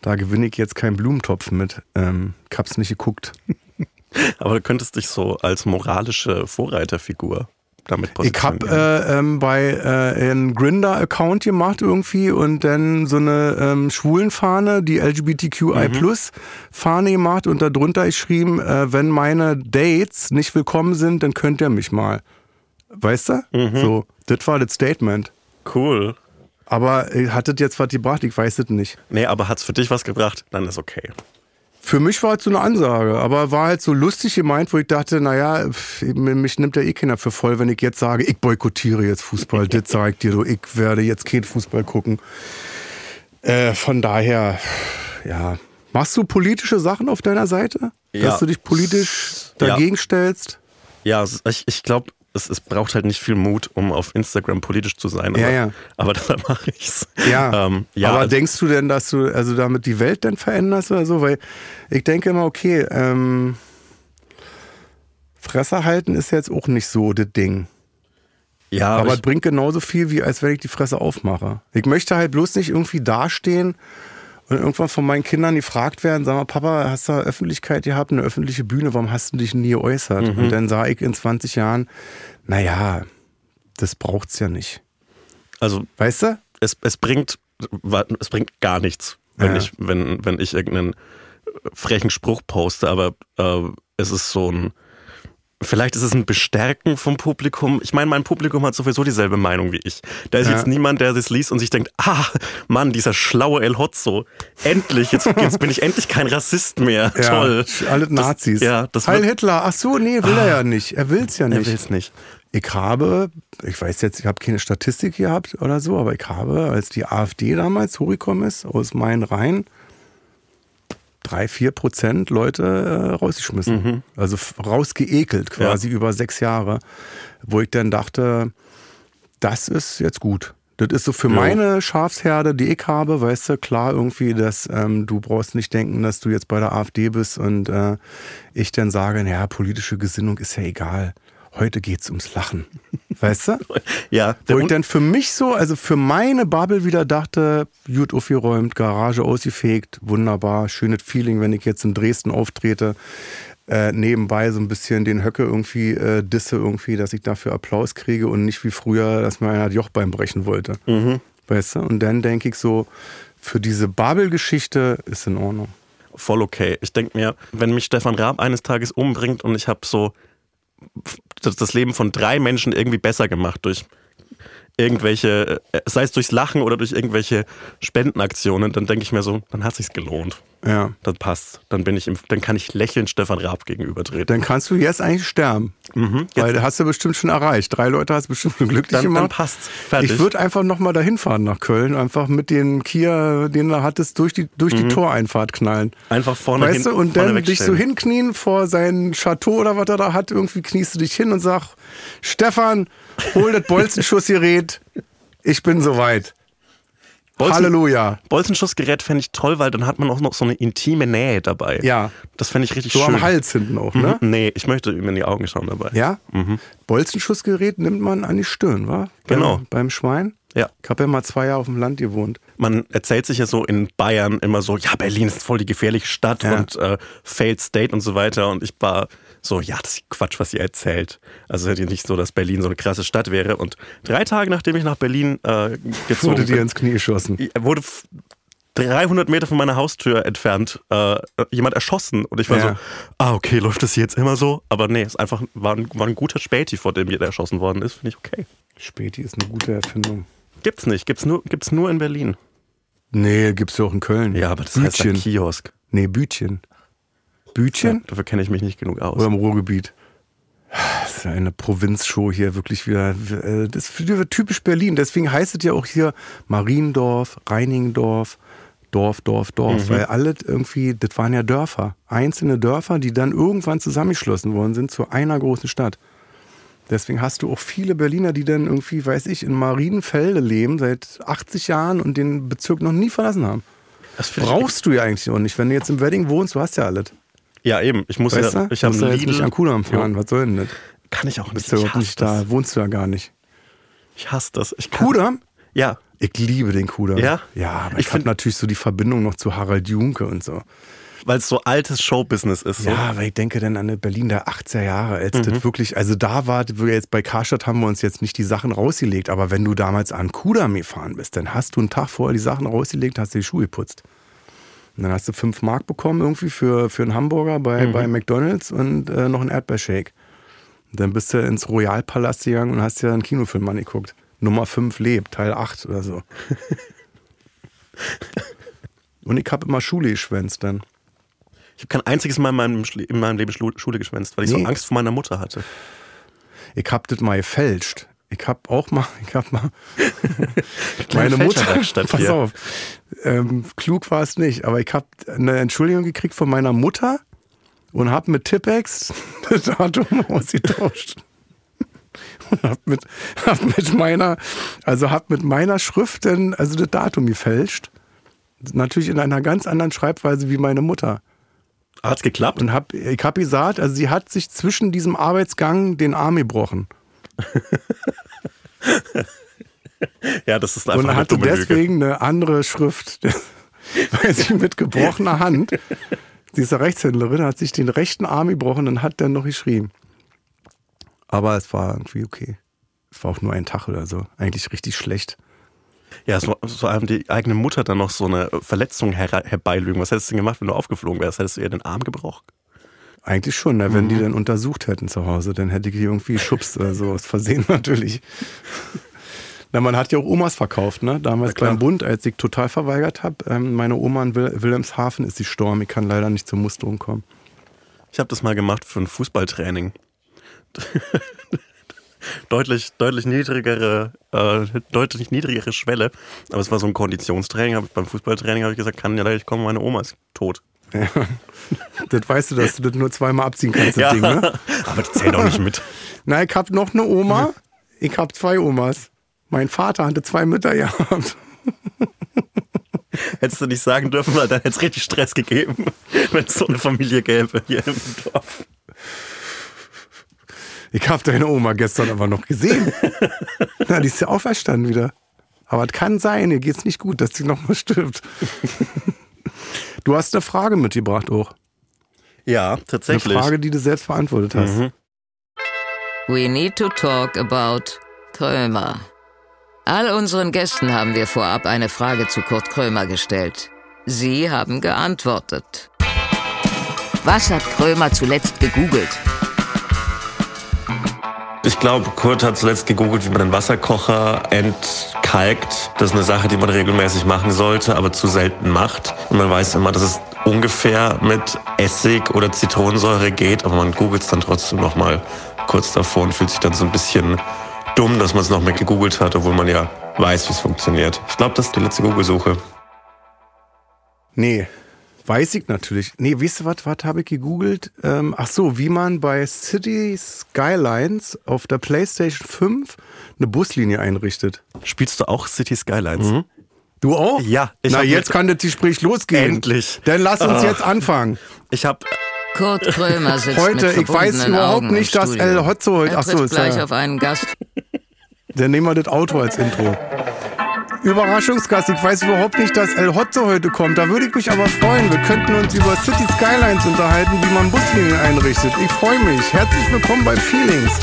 [SPEAKER 2] da gewinne ich jetzt keinen Blumentopf mit. Ähm, ich hab's nicht geguckt.
[SPEAKER 3] Aber du könntest dich so als moralische Vorreiterfigur damit
[SPEAKER 2] Ich habe äh, ähm, bei äh, einen Grinder-Account gemacht irgendwie und dann so eine ähm, Schwulenfahne, die LGBTQI Plus Fahne gemacht und darunter geschrieben, äh, wenn meine Dates nicht willkommen sind, dann könnt ihr mich mal. Weißt du? So, das war das Statement.
[SPEAKER 3] Cool.
[SPEAKER 2] Aber äh, hat das jetzt was gebracht? Ich weiß es nicht.
[SPEAKER 3] Nee, aber hat's für dich was gebracht? Dann ist okay.
[SPEAKER 2] Für mich war es so eine Ansage, aber war halt so lustig gemeint, wo ich dachte, naja, mich nimmt ja eh keiner für voll, wenn ich jetzt sage, ich boykottiere jetzt Fußball. das ich dir, du, ich werde jetzt kein Fußball gucken. Äh, von daher, ja. Machst du politische Sachen auf deiner Seite?
[SPEAKER 3] Ja.
[SPEAKER 2] Dass du dich politisch
[SPEAKER 3] Ja.
[SPEAKER 2] dagegen stellst?
[SPEAKER 3] Ja, ich, ich glaube, es, es braucht halt nicht viel Mut, um auf Instagram politisch zu sein.
[SPEAKER 2] Ja,
[SPEAKER 3] aber,
[SPEAKER 2] ja.
[SPEAKER 3] aber dann mache ich's.
[SPEAKER 2] Ja,
[SPEAKER 3] ähm, ja
[SPEAKER 2] aber
[SPEAKER 3] also-
[SPEAKER 2] denkst du denn, dass du also damit die Welt dann veränderst oder so? Weil ich denke immer, okay, ähm, Fresse halten ist jetzt auch nicht so das Ding.
[SPEAKER 3] ja,
[SPEAKER 2] Aber es
[SPEAKER 3] ich,
[SPEAKER 2] bringt genauso viel, wie als wenn ich die Fresse aufmache. Ich möchte halt bloß nicht irgendwie dastehen und irgendwann von meinen Kindern gefragt werden, sag mal, Papa, hast du Öffentlichkeit gehabt, eine öffentliche Bühne, warum hast du dich nie geäußert?
[SPEAKER 3] Mhm.
[SPEAKER 2] Und dann sage ich in 20 Jahren, naja, das braucht's ja nicht.
[SPEAKER 3] also
[SPEAKER 2] Weißt du?
[SPEAKER 3] es, es bringt es bringt gar nichts, wenn
[SPEAKER 2] Ja.
[SPEAKER 3] ich wenn wenn ich irgendeinen frechen Spruch poste, aber äh, es ist so ein Vielleicht ist es ein Bestärken vom Publikum. Ich meine, mein Publikum hat sowieso dieselbe Meinung wie ich. Da ist
[SPEAKER 2] Ja.
[SPEAKER 3] jetzt niemand, der das liest und sich denkt, ah, Mann, dieser schlaue El Hotzo. Endlich, jetzt, jetzt bin ich endlich kein Rassist mehr. Toll.
[SPEAKER 2] Alle Nazis.
[SPEAKER 3] Das, ja, das
[SPEAKER 2] Heil Hitler. Ach so, nee, will er ja nicht. Er will's ja
[SPEAKER 3] er
[SPEAKER 2] nicht.
[SPEAKER 3] will's nicht.
[SPEAKER 2] Ich habe, ich weiß jetzt, ich habe keine Statistik gehabt oder so, aber ich habe, als die AfD damals hochgekommen ist, aus meinen Reihen, drei, vier Prozent Leute äh, rausgeschmissen.
[SPEAKER 3] Mhm.
[SPEAKER 2] Also rausgeekelt quasi über sechs Jahre, wo ich dann dachte, das ist jetzt gut. Das ist so für
[SPEAKER 3] Ja.
[SPEAKER 2] meine Schafsherde, die ich habe, weißt du, klar irgendwie, dass ähm, du brauchst nicht denken, dass du jetzt bei der AfD bist und äh, ich dann sage, naja, politische Gesinnung ist ja egal. Heute geht's ums Lachen. Weißt du?
[SPEAKER 3] Ja,
[SPEAKER 2] Wo ich dann für mich so, also für meine Bubble wieder dachte, gut aufgeräumt, Garage ausgefegt, wunderbar, schönes Feeling, wenn ich jetzt in Dresden auftrete. Äh, nebenbei so ein bisschen den Höcke irgendwie äh, disse irgendwie, dass ich dafür Applaus kriege und nicht wie früher, dass mir einer das Jochbein brechen wollte. Weißt du? Und dann denke ich so, für diese Bubble-Geschichte ist in Ordnung.
[SPEAKER 3] voll okay. Ich denke mir, wenn mich Stefan Raab eines Tages umbringt und ich habe so das, Leben von drei Menschen irgendwie besser gemacht durch irgendwelche, äh, sei es durchs Lachen oder durch irgendwelche Spendenaktionen, dann denke ich mir so, dann hat sich's gelohnt.
[SPEAKER 2] Ja.
[SPEAKER 3] Dann passt. Dann bin ich im, dann kann ich lächelnd Stefan Raab gegenübertreten.
[SPEAKER 2] Dann kannst du jetzt eigentlich sterben. Weil hast du bestimmt schon erreicht. Drei Leute hast du bestimmt schon glücklich
[SPEAKER 3] Dann, dann
[SPEAKER 2] gemacht.
[SPEAKER 3] passt's. Fertig.
[SPEAKER 2] Ich würde einfach nochmal dahin fahren nach Köln, einfach mit dem Kia, den du hattest, durch die, durch die Toreinfahrt knallen.
[SPEAKER 3] Einfach vorne
[SPEAKER 2] Weißt
[SPEAKER 3] hin,
[SPEAKER 2] du, und dann dich so hinknien vor sein Chateau oder was er da hat, irgendwie kniest du dich hin und sag, Stefan, hol das Bolzenschussgerät, ich bin soweit.
[SPEAKER 3] Bolzen-
[SPEAKER 2] Halleluja.
[SPEAKER 3] Bolzenschussgerät fände ich toll, weil dann hat man auch noch so eine intime Nähe dabei.
[SPEAKER 2] Ja.
[SPEAKER 3] Das fände ich richtig
[SPEAKER 2] So
[SPEAKER 3] schön.
[SPEAKER 2] am Hals hinten auch, ne?
[SPEAKER 3] Mhm. Nee, ich möchte ihm in die Augen schauen dabei.
[SPEAKER 2] Ja? Bolzenschussgerät nimmt man an die Stirn, wa?
[SPEAKER 3] Genau.
[SPEAKER 2] Beim, beim Schwein?
[SPEAKER 3] Ja.
[SPEAKER 2] Ich habe ja mal zwei Jahre auf dem Land gewohnt.
[SPEAKER 3] man erzählt sich ja so in Bayern immer so, ja, Berlin ist voll die gefährliche Stadt
[SPEAKER 2] Ja.
[SPEAKER 3] und äh, failed state und so weiter. Und ich war so, ja, das ist Quatsch, was ihr erzählt. Also es ist ja nicht so, dass Berlin so eine krasse Stadt wäre. Und drei Tage nachdem ich nach Berlin äh, gezogen
[SPEAKER 2] Wurde dir ins Knie geschossen.
[SPEAKER 3] wurde f- 300 Meter von meiner Haustür entfernt äh, jemand erschossen. Und ich war
[SPEAKER 2] Ja.
[SPEAKER 3] so, ah, okay, läuft das jetzt immer so? Aber nee, es ist einfach, war ein, war ein guter Späti, vor dem jeder erschossen worden ist. Finde ich okay.
[SPEAKER 2] Späti ist eine gute Erfindung.
[SPEAKER 3] Gibt's nicht, gibt's nur, gibt's nur in Berlin.
[SPEAKER 2] Nee, gibt's ja auch in Köln.
[SPEAKER 3] Ja, aber das heißt
[SPEAKER 2] Bütchen.
[SPEAKER 3] Kiosk.
[SPEAKER 2] Nee, Bütchen. Bütchen?
[SPEAKER 3] Dafür kenne ich mich nicht genug aus.
[SPEAKER 2] Oder im Ruhrgebiet? Das ist ja eine Provinzshow hier, wirklich wieder. äh, Das ist typisch Berlin. Deswegen heißt es ja auch hier Mariendorf, Reinigendorf, Dorf, Dorf, Dorf. Weil alle irgendwie, das waren ja Dörfer. Einzelne Dörfer, die dann irgendwann zusammengeschlossen worden sind zu einer großen Stadt. Deswegen hast du auch viele Berliner, die dann irgendwie, weiß ich, in Marienfelde leben seit 80 Jahren und den Bezirk noch nie verlassen haben.
[SPEAKER 3] Das
[SPEAKER 2] Brauchst du ja eigentlich auch nicht. Wenn du jetzt im Wedding wohnst, du hast ja alles.
[SPEAKER 3] Ja, eben. Ich muss
[SPEAKER 2] Weißt
[SPEAKER 3] ja, ich habe
[SPEAKER 2] jetzt nicht an Kudamm fahren. Was soll denn das?
[SPEAKER 3] Kann ich auch nicht.
[SPEAKER 2] Bist du überhaupt nicht
[SPEAKER 3] das.
[SPEAKER 2] da? Wohnst du ja gar nicht.
[SPEAKER 3] Ich hasse das. Ich
[SPEAKER 2] Kudamm?
[SPEAKER 3] Ja.
[SPEAKER 2] Ich liebe den Kudamm.
[SPEAKER 3] Ja?
[SPEAKER 2] Ja, aber
[SPEAKER 3] Ich
[SPEAKER 2] ich, habe
[SPEAKER 3] find-
[SPEAKER 2] natürlich so die Verbindung noch zu Harald Junke und so.
[SPEAKER 3] Weil es so altes Showbusiness ist. So.
[SPEAKER 2] Ja, weil ich denke dann an Berlin der 80er Jahre, als
[SPEAKER 3] Mhm.
[SPEAKER 2] das wirklich, also da war, jetzt bei Karstadt haben wir uns jetzt nicht die Sachen rausgelegt, aber wenn du damals an Kudamm gefahren bist, dann hast du einen Tag vorher die Sachen rausgelegt, hast dir die Schuhe geputzt. Und dann hast du fünf Mark bekommen irgendwie für, für einen Hamburger bei,
[SPEAKER 3] Mhm.
[SPEAKER 2] bei McDonalds und äh, noch einen Erdbeershake. Und dann bist du ins Royalpalast gegangen und hast dir einen Kinofilm angeguckt. Nummer 5 lebt, Teil 8 oder so. und ich habe immer Schule geschwänzt dann.
[SPEAKER 3] Ich habe kein einziges Mal in meinem, in meinem Leben Schule geschwänzt, weil ich
[SPEAKER 2] Nee.
[SPEAKER 3] so Angst vor meiner Mutter hatte.
[SPEAKER 2] Ich hab das mal gefälscht. Ich hab auch mal, ich hab mal meine Mutter, pass
[SPEAKER 3] hier.
[SPEAKER 2] auf, ähm, klug war es nicht, aber ich hab eine Entschuldigung gekriegt von meiner Mutter und hab mit Tippex das Datum ausgetauscht. Und hab mit, hab mit meiner, also hab mit meiner Schrift dann, also das Datum gefälscht. Natürlich in einer ganz anderen Schreibweise wie meine Mutter.
[SPEAKER 3] Hat's geklappt?
[SPEAKER 2] Und hab, ich hab gesagt, also sie hat sich zwischen diesem Arbeitsgang den Arm gebrochen.
[SPEAKER 3] ja, das ist einfach
[SPEAKER 2] und
[SPEAKER 3] eine
[SPEAKER 2] hatte
[SPEAKER 3] Lüge.
[SPEAKER 2] deswegen eine andere Schrift. Weil sie mit gebrochener Hand, diese Rechtshändlerin, hat sich den rechten Arm gebrochen und hat dann noch geschrieben. Aber es war irgendwie okay. Es war auch nur ein Tag oder so. Eigentlich richtig schlecht.
[SPEAKER 3] Ja, so, vor allem die eigene Mutter dann noch so eine Verletzung her herbeilügen. Was hättest du denn gemacht, wenn du aufgeflogen wärst? Hättest du ihr den Arm gebrochen?
[SPEAKER 2] Eigentlich schon, ne? wenn
[SPEAKER 3] Mhm.
[SPEAKER 2] die dann untersucht hätten zu Hause, dann hätte ich die irgendwie geschubst oder so. Aus Versehen natürlich. Na, man hat ja auch Omas verkauft, ne? Damals beim Bund, als ich total verweigert habe. Ähm, meine Oma in Wil Wilhelmshaven ist die Storm. Ich kann leider nicht zur Musterung kommen.
[SPEAKER 3] Ich habe das mal gemacht für ein Fußballtraining. deutlich, deutlich niedrigere, äh, deutlich niedrigere Schwelle. Aber es war so ein Konditionstraining. Hab beim Fußballtraining habe ich gesagt, kann ja leider kommen, meine Oma ist tot.
[SPEAKER 2] Ja. Das weißt du, dass du das nur zweimal abziehen kannst, das Ding, ne?
[SPEAKER 3] aber die zählen auch nicht mit.
[SPEAKER 2] Na, ich hab noch eine Oma. Ich hab zwei Omas. Mein Vater hatte zwei Mütter gehabt.
[SPEAKER 3] Hättest du nicht sagen dürfen, weil dann hätte es richtig Stress gegeben, wenn es so eine Familie gäbe hier im Dorf.
[SPEAKER 2] Ich hab deine Oma gestern aber noch gesehen. Na, die ist ja auferstanden wieder. Aber es kann sein, ihr geht's nicht gut, dass sie noch mal stirbt. Du hast eine Frage mitgebracht auch.
[SPEAKER 3] Ja,
[SPEAKER 2] Eine
[SPEAKER 3] tatsächlich.
[SPEAKER 2] Frage, die du selbst beantwortet hast.
[SPEAKER 3] Mhm.
[SPEAKER 1] We need to talk about Krömer. All unseren Gästen haben wir vorab eine Frage zu Kurt Krömer gestellt. Sie haben geantwortet. Was hat Krömer zuletzt gegoogelt?
[SPEAKER 4] Ich glaube, Kurt hat zuletzt gegoogelt, wie man einen Wasserkocher entkalkt. Das ist eine Sache, die man regelmäßig machen sollte, aber zu selten macht. Und man weiß immer, dass es ungefähr mit Essig oder Zitronensäure geht, aber man googelt es dann trotzdem nochmal kurz davor und fühlt sich dann so ein bisschen dumm, dass man es noch mehr gegoogelt hat, obwohl man ja weiß, wie es funktioniert. Ich glaube, das ist die letzte Google-Suche.
[SPEAKER 2] Nee, weiß ich natürlich. Nee, weißt du was, was habe ich gegoogelt? Ähm, ach so, wie man bei City Skylines auf der PlayStation 5 eine Buslinie einrichtet.
[SPEAKER 3] Spielst du auch City Skylines?
[SPEAKER 2] Du auch?
[SPEAKER 3] Ja, ich
[SPEAKER 2] Na, jetzt kann das Gespräch losgehen.
[SPEAKER 3] Endlich.
[SPEAKER 2] Dann lass uns
[SPEAKER 3] Ah.
[SPEAKER 2] jetzt anfangen.
[SPEAKER 3] Ich habe
[SPEAKER 1] Kurt Krömer sitzt
[SPEAKER 2] Heute,
[SPEAKER 1] mit
[SPEAKER 2] ich weiß überhaupt
[SPEAKER 1] Augen
[SPEAKER 2] nicht, dass. El Hotzo heute-
[SPEAKER 1] Er
[SPEAKER 2] ach so,
[SPEAKER 1] trifft
[SPEAKER 2] ist
[SPEAKER 1] gleich
[SPEAKER 2] er-
[SPEAKER 1] auf einen Gast.
[SPEAKER 2] Dann nehmen wir das Auto als Intro. Überraschungsgast, ich weiß überhaupt nicht, dass El Hotzo heute kommt. Da würde ich mich aber freuen. Wir könnten uns über City Skylines unterhalten, wie man Buslinien einrichtet. Ich freue mich. Herzlich willkommen bei Feelings.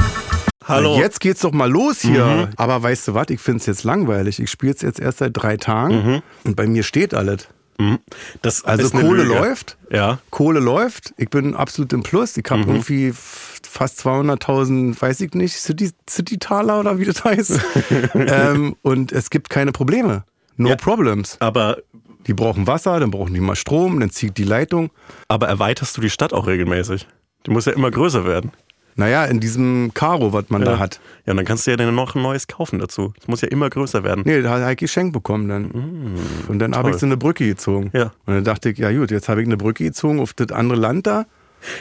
[SPEAKER 3] Hallo.
[SPEAKER 2] Jetzt geht's doch mal los hier. Aber weißt du was, ich finde es jetzt langweilig. Ich spiele es jetzt erst seit drei Tagen und bei mir steht alles.
[SPEAKER 3] Das
[SPEAKER 2] Also Kohle
[SPEAKER 3] Lüge.
[SPEAKER 2] läuft.
[SPEAKER 3] Ja.
[SPEAKER 2] Kohle läuft. Ich bin absolut im Plus. Ich habe irgendwie f- fast 200.000, weiß ich nicht, City, City-Taler oder wie das heißt. ähm, und es gibt keine Probleme. No
[SPEAKER 3] Ja.
[SPEAKER 2] problems.
[SPEAKER 3] Aber,
[SPEAKER 2] Die brauchen Wasser, dann brauchen die mal Strom, dann zieht die Leitung.
[SPEAKER 3] aber erweiterst du die Stadt auch regelmäßig? Die muss ja immer größer werden.
[SPEAKER 2] Naja, in diesem Karo, was man da hat.
[SPEAKER 3] Ja, und dann kannst du ja dann noch ein neues kaufen dazu. Es muss ja immer größer werden.
[SPEAKER 2] Nee, da hat ich geschenkt bekommen dann. und dann habe ich so eine Brücke gezogen.
[SPEAKER 3] Ja.
[SPEAKER 2] Und dann dachte ich, ja gut, jetzt habe ich eine Brücke gezogen auf das andere Land da.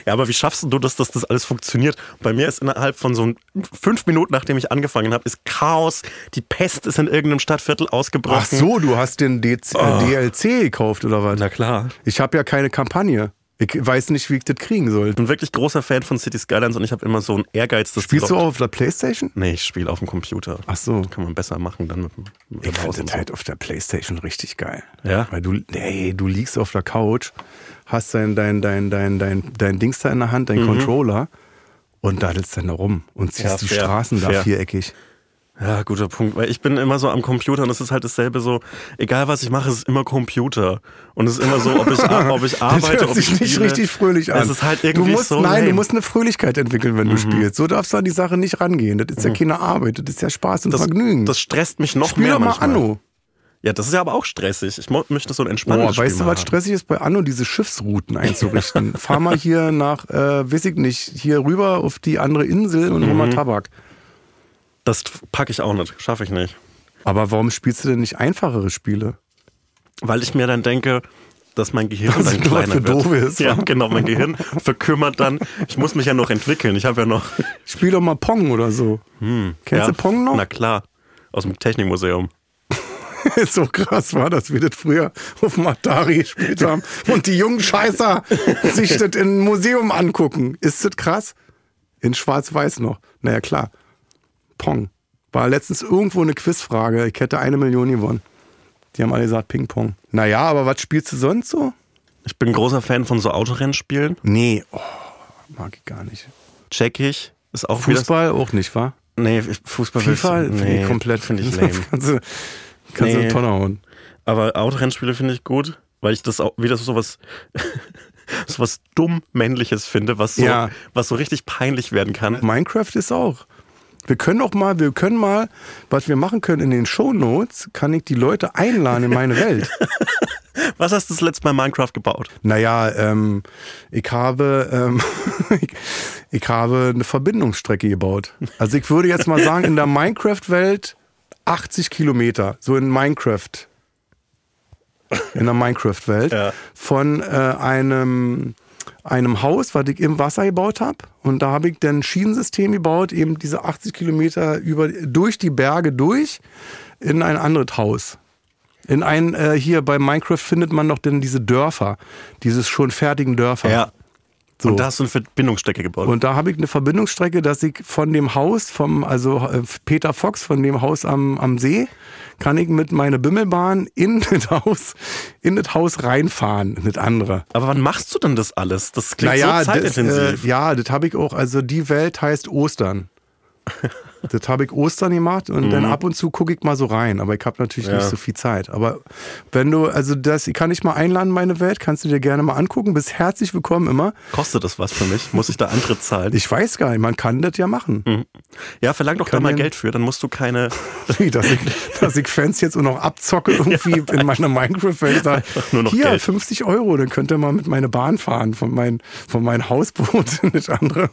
[SPEAKER 3] Ja, aber wie schaffst du das, dass das alles funktioniert? Bei mir ist innerhalb von so fünf Minuten, nachdem ich angefangen habe, ist Chaos. Die Pest ist in irgendeinem Stadtviertel ausgebrochen.
[SPEAKER 2] Ach so, du hast den DC, äh, DLC gekauft oder was?
[SPEAKER 3] Na klar.
[SPEAKER 2] Ich habe ja keine Kampagne. Ich weiß nicht, wie ich das kriegen soll.
[SPEAKER 3] Ich bin wirklich großer Fan von City Skylines und ich habe immer so einen Ehrgeiz, dass
[SPEAKER 2] Spielst du auch auf der Playstation?
[SPEAKER 3] Nee, ich spiele auf dem Computer.
[SPEAKER 2] Ach so.
[SPEAKER 3] Kann man besser machen dann mit, mit
[SPEAKER 2] Ich finde das
[SPEAKER 3] so.
[SPEAKER 2] halt auf der Playstation richtig geil.
[SPEAKER 3] Ja?
[SPEAKER 2] Weil du, nee, du liegst auf der Couch, hast dein, dein, dein, dein, dein, dein Dings da in der Hand, dein Controller und daddelst dann da rum und ziehst
[SPEAKER 3] Mhm. Ja,
[SPEAKER 2] die
[SPEAKER 3] fair,
[SPEAKER 2] Straßen da
[SPEAKER 3] fair.
[SPEAKER 2] viereckig.
[SPEAKER 3] Ja, guter Punkt. Weil ich bin immer so am Computer und es ist halt dasselbe so, egal was ich mache, es ist immer Computer. Und es ist immer so, ob ich, ob ich
[SPEAKER 2] Das
[SPEAKER 3] arbeite,
[SPEAKER 2] hört
[SPEAKER 3] ob ich
[SPEAKER 2] sich nicht
[SPEAKER 3] spiele.
[SPEAKER 2] richtig fröhlich an.
[SPEAKER 3] Es ist halt
[SPEAKER 2] du
[SPEAKER 3] irgendwie
[SPEAKER 2] musst,
[SPEAKER 3] so
[SPEAKER 2] Nein, du
[SPEAKER 3] lame. Mhm.
[SPEAKER 2] musst eine Fröhlichkeit entwickeln, wenn du spielst. So darfst du an die Sache nicht rangehen. Das ist ja keine Arbeit, das ist ja Spaß und
[SPEAKER 3] das,
[SPEAKER 2] Vergnügen.
[SPEAKER 3] das stresst mich noch
[SPEAKER 2] Spiel
[SPEAKER 3] mehr
[SPEAKER 2] doch mal
[SPEAKER 3] manchmal.
[SPEAKER 2] Anno.
[SPEAKER 3] Ja, das ist ja aber auch stressig. Ich möchte so ein
[SPEAKER 2] Boah,
[SPEAKER 3] entspannendes
[SPEAKER 2] weißt
[SPEAKER 3] Spiel
[SPEAKER 2] du, was stressig ist bei Anno, diese Schiffsrouten einzurichten? Fahr mal hier nach, äh, weiß ich nicht, hier rüber auf die andere Insel und hol
[SPEAKER 3] Mhm.
[SPEAKER 2] mal Tabak.
[SPEAKER 3] Das packe ich auch nicht, schaffe ich nicht.
[SPEAKER 2] Aber warum spielst du denn nicht einfachere Spiele?
[SPEAKER 3] Weil ich mir dann denke, dass mein Gehirn
[SPEAKER 2] Das
[SPEAKER 3] dann
[SPEAKER 2] nur
[SPEAKER 3] kleiner
[SPEAKER 2] für
[SPEAKER 3] wird.
[SPEAKER 2] Doofe ist,
[SPEAKER 3] ja, genau, mein Gehirn verkümmert dann. Ich muss mich ja noch entwickeln. Ich habe ja noch.
[SPEAKER 2] Spiel doch mal Pong oder so. Kennst
[SPEAKER 3] ja,
[SPEAKER 2] du Pong noch?
[SPEAKER 3] Na klar, aus dem Technikmuseum.
[SPEAKER 2] so krass war, dass wir das früher auf dem Atari gespielt haben und die jungen Scheißer sich das im Museum angucken. Ist das krass? In Schwarz-Weiß noch. Naja, klar. Pong. War letztens irgendwo eine Quizfrage. Ich hätte eine Million gewonnen. Die haben alle gesagt Ping-Pong. Naja, aber was spielst du sonst so?
[SPEAKER 3] Ich bin großer Fan von so Autorennspielen.
[SPEAKER 2] Nee, oh, mag ich gar nicht.
[SPEAKER 3] Check ich. Ist auch
[SPEAKER 2] Fußball auch nicht, wa?
[SPEAKER 3] Nee, Fußball
[SPEAKER 2] FIFA
[SPEAKER 3] nee,
[SPEAKER 2] ich komplett
[SPEAKER 3] Finde ich lame.
[SPEAKER 2] kannst du, kannst du
[SPEAKER 3] Nee.
[SPEAKER 2] eine Tonne hauen.
[SPEAKER 3] Aber Autorennspiele finde ich gut, weil ich das auch wieder so was, so was dumm männliches finde, was so,
[SPEAKER 2] Ja.
[SPEAKER 3] was so richtig peinlich werden kann.
[SPEAKER 2] Minecraft ist auch. Wir können auch mal, wir können mal, was wir machen können in den Shownotes, kann ich die Leute einladen in meine Welt.
[SPEAKER 3] Was hast du das letzte Mal Minecraft gebaut?
[SPEAKER 2] Naja, ähm, ich habe, ähm, ich, ich habe eine Verbindungsstrecke gebaut. Also ich würde jetzt mal sagen, in der Minecraft-Welt 80 Kilometer, so in Minecraft. In der Minecraft-Welt.
[SPEAKER 3] Ja.
[SPEAKER 2] Von äh, einem, einem Haus, was ich im Wasser gebaut habe. Und da habe ich dann ein Schienensystem gebaut, eben diese 80 Kilometer über, durch die Berge durch in ein anderes Haus. In ein, äh, hier bei Minecraft findet man noch denn diese Dörfer, dieses schon fertigen Dörfer. So.
[SPEAKER 3] Und da hast du eine Verbindungsstrecke gebaut.
[SPEAKER 2] Und da habe ich eine Verbindungsstrecke, dass ich von dem Haus, vom, also äh, Peter Fox, von dem Haus am, am See, kann ich mit meiner Bimmelbahn in das Haus, in das Haus reinfahren, in das andere.
[SPEAKER 3] aber wann machst du denn das alles? Das klingt
[SPEAKER 2] Naja,
[SPEAKER 3] so
[SPEAKER 2] das,
[SPEAKER 3] zeitintensiv.
[SPEAKER 2] äh, ja, das habe ich auch, also die Welt heißt Ostern. das habe ich Ostern gemacht und dann ab und zu gucke ich mal so rein, aber ich habe natürlich
[SPEAKER 3] Mhm. Ja.
[SPEAKER 2] nicht so viel Zeit. Aber wenn du, also das, ich kann dich mal einladen, in meine Welt, kannst du dir gerne mal angucken, bist herzlich willkommen immer.
[SPEAKER 3] Kostet das was für mich? Muss ich da Antritt zahlen?
[SPEAKER 2] Ich weiß gar nicht, man kann das ja machen.
[SPEAKER 3] ja, verlang doch da mal Geld für, dann musst du keine.
[SPEAKER 2] Dass, ich, dass ich Fans jetzt auch noch abzocke irgendwie in meiner Minecraft-Welt. Hier,
[SPEAKER 3] Geld.
[SPEAKER 2] 50 Euro, dann könnt ihr mal mit meiner Bahn fahren, von, mein, von meinem Hausboot in das andere.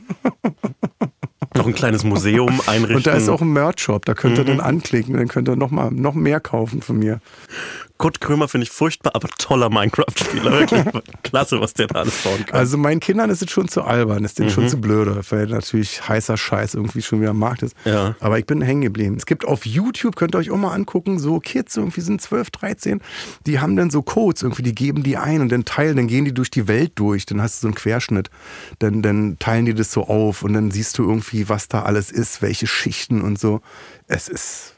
[SPEAKER 3] noch ein kleines Museum einrichten.
[SPEAKER 2] Und da ist auch ein Merch-Shop, da könnt ihr dann anklicken, dann könnt ihr noch mal noch mehr kaufen von mir.
[SPEAKER 3] Kurt Krömer finde ich furchtbar, aber toller Minecraft-Spieler. Wirklich klasse, was der da alles bauen kann.
[SPEAKER 2] Also meinen Kindern ist es schon zu albern, ist denen
[SPEAKER 3] Mhm.
[SPEAKER 2] schon zu blöde, weil natürlich heißer Scheiß irgendwie schon wieder am Markt ist.
[SPEAKER 3] Ja.
[SPEAKER 2] Aber ich bin hängen geblieben. Es gibt auf YouTube, könnt ihr euch auch mal angucken, so Kids irgendwie sind 12, 13, die haben dann so Codes irgendwie, die geben die ein und dann teilen, dann gehen die durch die Welt durch, dann hast du so einen Querschnitt, dann, dann teilen die das so auf und dann siehst du irgendwie, was da alles ist, welche Schichten und so. Es ist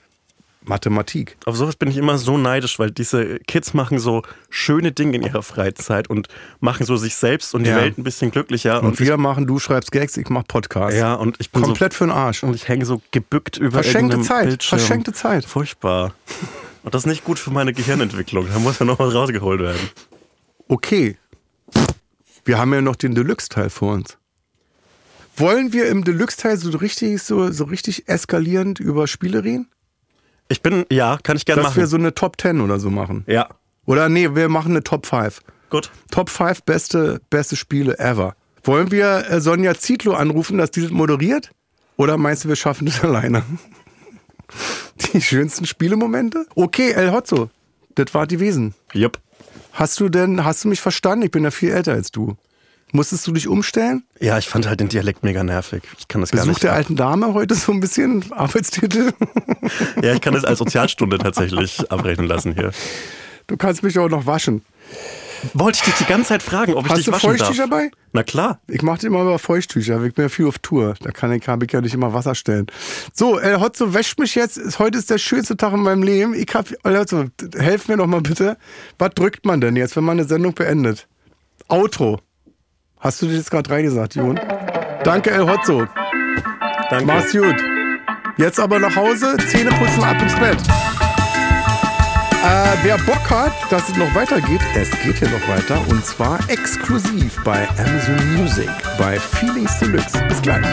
[SPEAKER 2] Mathematik.
[SPEAKER 3] Auf sowas bin ich immer so neidisch, weil diese Kids machen so schöne Dinge in ihrer Freizeit und machen so sich selbst und die
[SPEAKER 2] Ja.
[SPEAKER 3] Welt ein bisschen glücklicher.
[SPEAKER 2] Und, wir machen, du schreibst Gags, ich mach Podcast.
[SPEAKER 3] ich, ja, und ich bin
[SPEAKER 2] Komplett für den Arsch.
[SPEAKER 3] so und ich hänge so gebückt über
[SPEAKER 2] Verschenkte Zeit,
[SPEAKER 3] Bildschirm.
[SPEAKER 2] verschenkte Zeit.
[SPEAKER 3] Furchtbar. Und das ist nicht gut für meine Gehirnentwicklung. Da muss ja noch was rausgeholt werden.
[SPEAKER 2] Okay. Wir haben ja noch den Deluxe-Teil vor uns. Wollen wir im Deluxe-Teil so richtig, so, so richtig eskalierend über Spiele reden?
[SPEAKER 3] Ich bin, ja, kann ich gerne
[SPEAKER 2] Dass wir
[SPEAKER 3] machen.
[SPEAKER 2] so eine Top 10 oder so machen.
[SPEAKER 3] ja,
[SPEAKER 2] Oder nee, wir machen eine Top 5.
[SPEAKER 3] gut.
[SPEAKER 2] Top 5 beste, beste Spiele ever. Wollen wir äh, Sonja Zietlow anrufen, dass die das moderiert? Oder meinst du, wir schaffen das alleine? Die schönsten Spielemomente? Okay, El Hotzo, das war die Wesen.
[SPEAKER 3] Jupp.
[SPEAKER 2] Hast du denn, hast du mich verstanden? Ich bin ja viel älter als du. Musstest du dich umstellen?
[SPEAKER 3] Ja, ich fand halt den Dialekt mega nervig. Ich kann das gar
[SPEAKER 2] Besuch
[SPEAKER 3] nicht.
[SPEAKER 2] der alten Dame heute so ein bisschen Arbeitstitel.
[SPEAKER 3] Ja, ich kann das als Sozialstunde tatsächlich abrechnen lassen hier.
[SPEAKER 2] Du kannst mich auch noch waschen.
[SPEAKER 3] Wollte ich dich die ganze Zeit fragen, ob ich
[SPEAKER 2] Hast
[SPEAKER 3] dich
[SPEAKER 2] du
[SPEAKER 3] waschen
[SPEAKER 2] Feuchttücher
[SPEAKER 3] darf.
[SPEAKER 2] dabei?
[SPEAKER 3] Na klar.
[SPEAKER 2] Ich mache immer über Feuchttücher. Ich bin ja viel auf Tour. Da kann ich, hab ich ja nicht immer Wasser stellen. So, El Hotzo wäscht mich jetzt. Heute ist der schönste Tag in meinem Leben. Ich hab, El Hotzo, helf mir doch mal bitte. Was drückt man denn jetzt, wenn man eine Sendung beendet? Outro. Hast du das jetzt gerade reingesagt, Jon? Danke, El Hotzo.
[SPEAKER 3] Danke.
[SPEAKER 2] Mach's gut. Jetzt aber nach Hause, Zähne putzen, ab ins Bett. Äh, wer Bock hat, dass es noch weitergeht, es geht hier noch weiter und zwar exklusiv bei Amazon Music bei Feelings Deluxe. Bis gleich.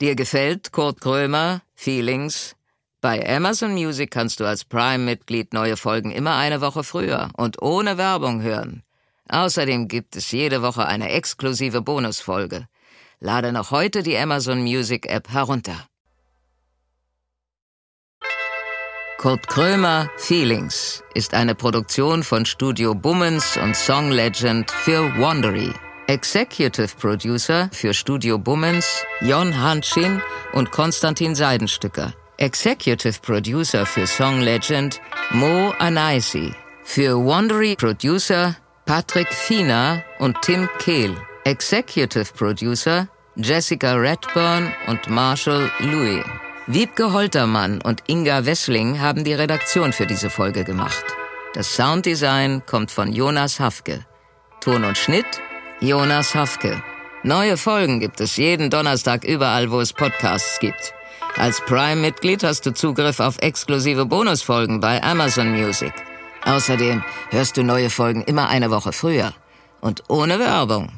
[SPEAKER 1] Dir gefällt Kurt Krömer, Feelings? Bei Amazon Music kannst du als Prime-Mitglied neue Folgen immer eine Woche früher und ohne Werbung hören. Außerdem gibt es jede Woche eine exklusive Bonusfolge. Lade noch heute die Amazon Music App herunter. Kurt Krömer Feelings ist eine Produktion von Studio Bummens und Song Legend für Wandery. Executive Producer für Studio Bummens Jon Hanschin und Konstantin Seidenstücker. Executive Producer für Song Legend Mo Anaisi. Für Wandery Producer Patrick Fiener und Tim Kehl. Executive Producer Jessica Redburn und Marshall Louis. Wiebke Holtermann und Inga Wessling haben die Redaktion für diese Folge gemacht. Das Sounddesign kommt von Jonas Hafke. Ton und Schnitt Jonas Hafke. Neue Folgen gibt es jeden Donnerstag überall, wo es Podcasts gibt. Als Prime-Mitglied hast du Zugriff auf exklusive Bonusfolgen bei Amazon Music. Außerdem hörst du neue Folgen immer eine Woche früher und ohne Werbung.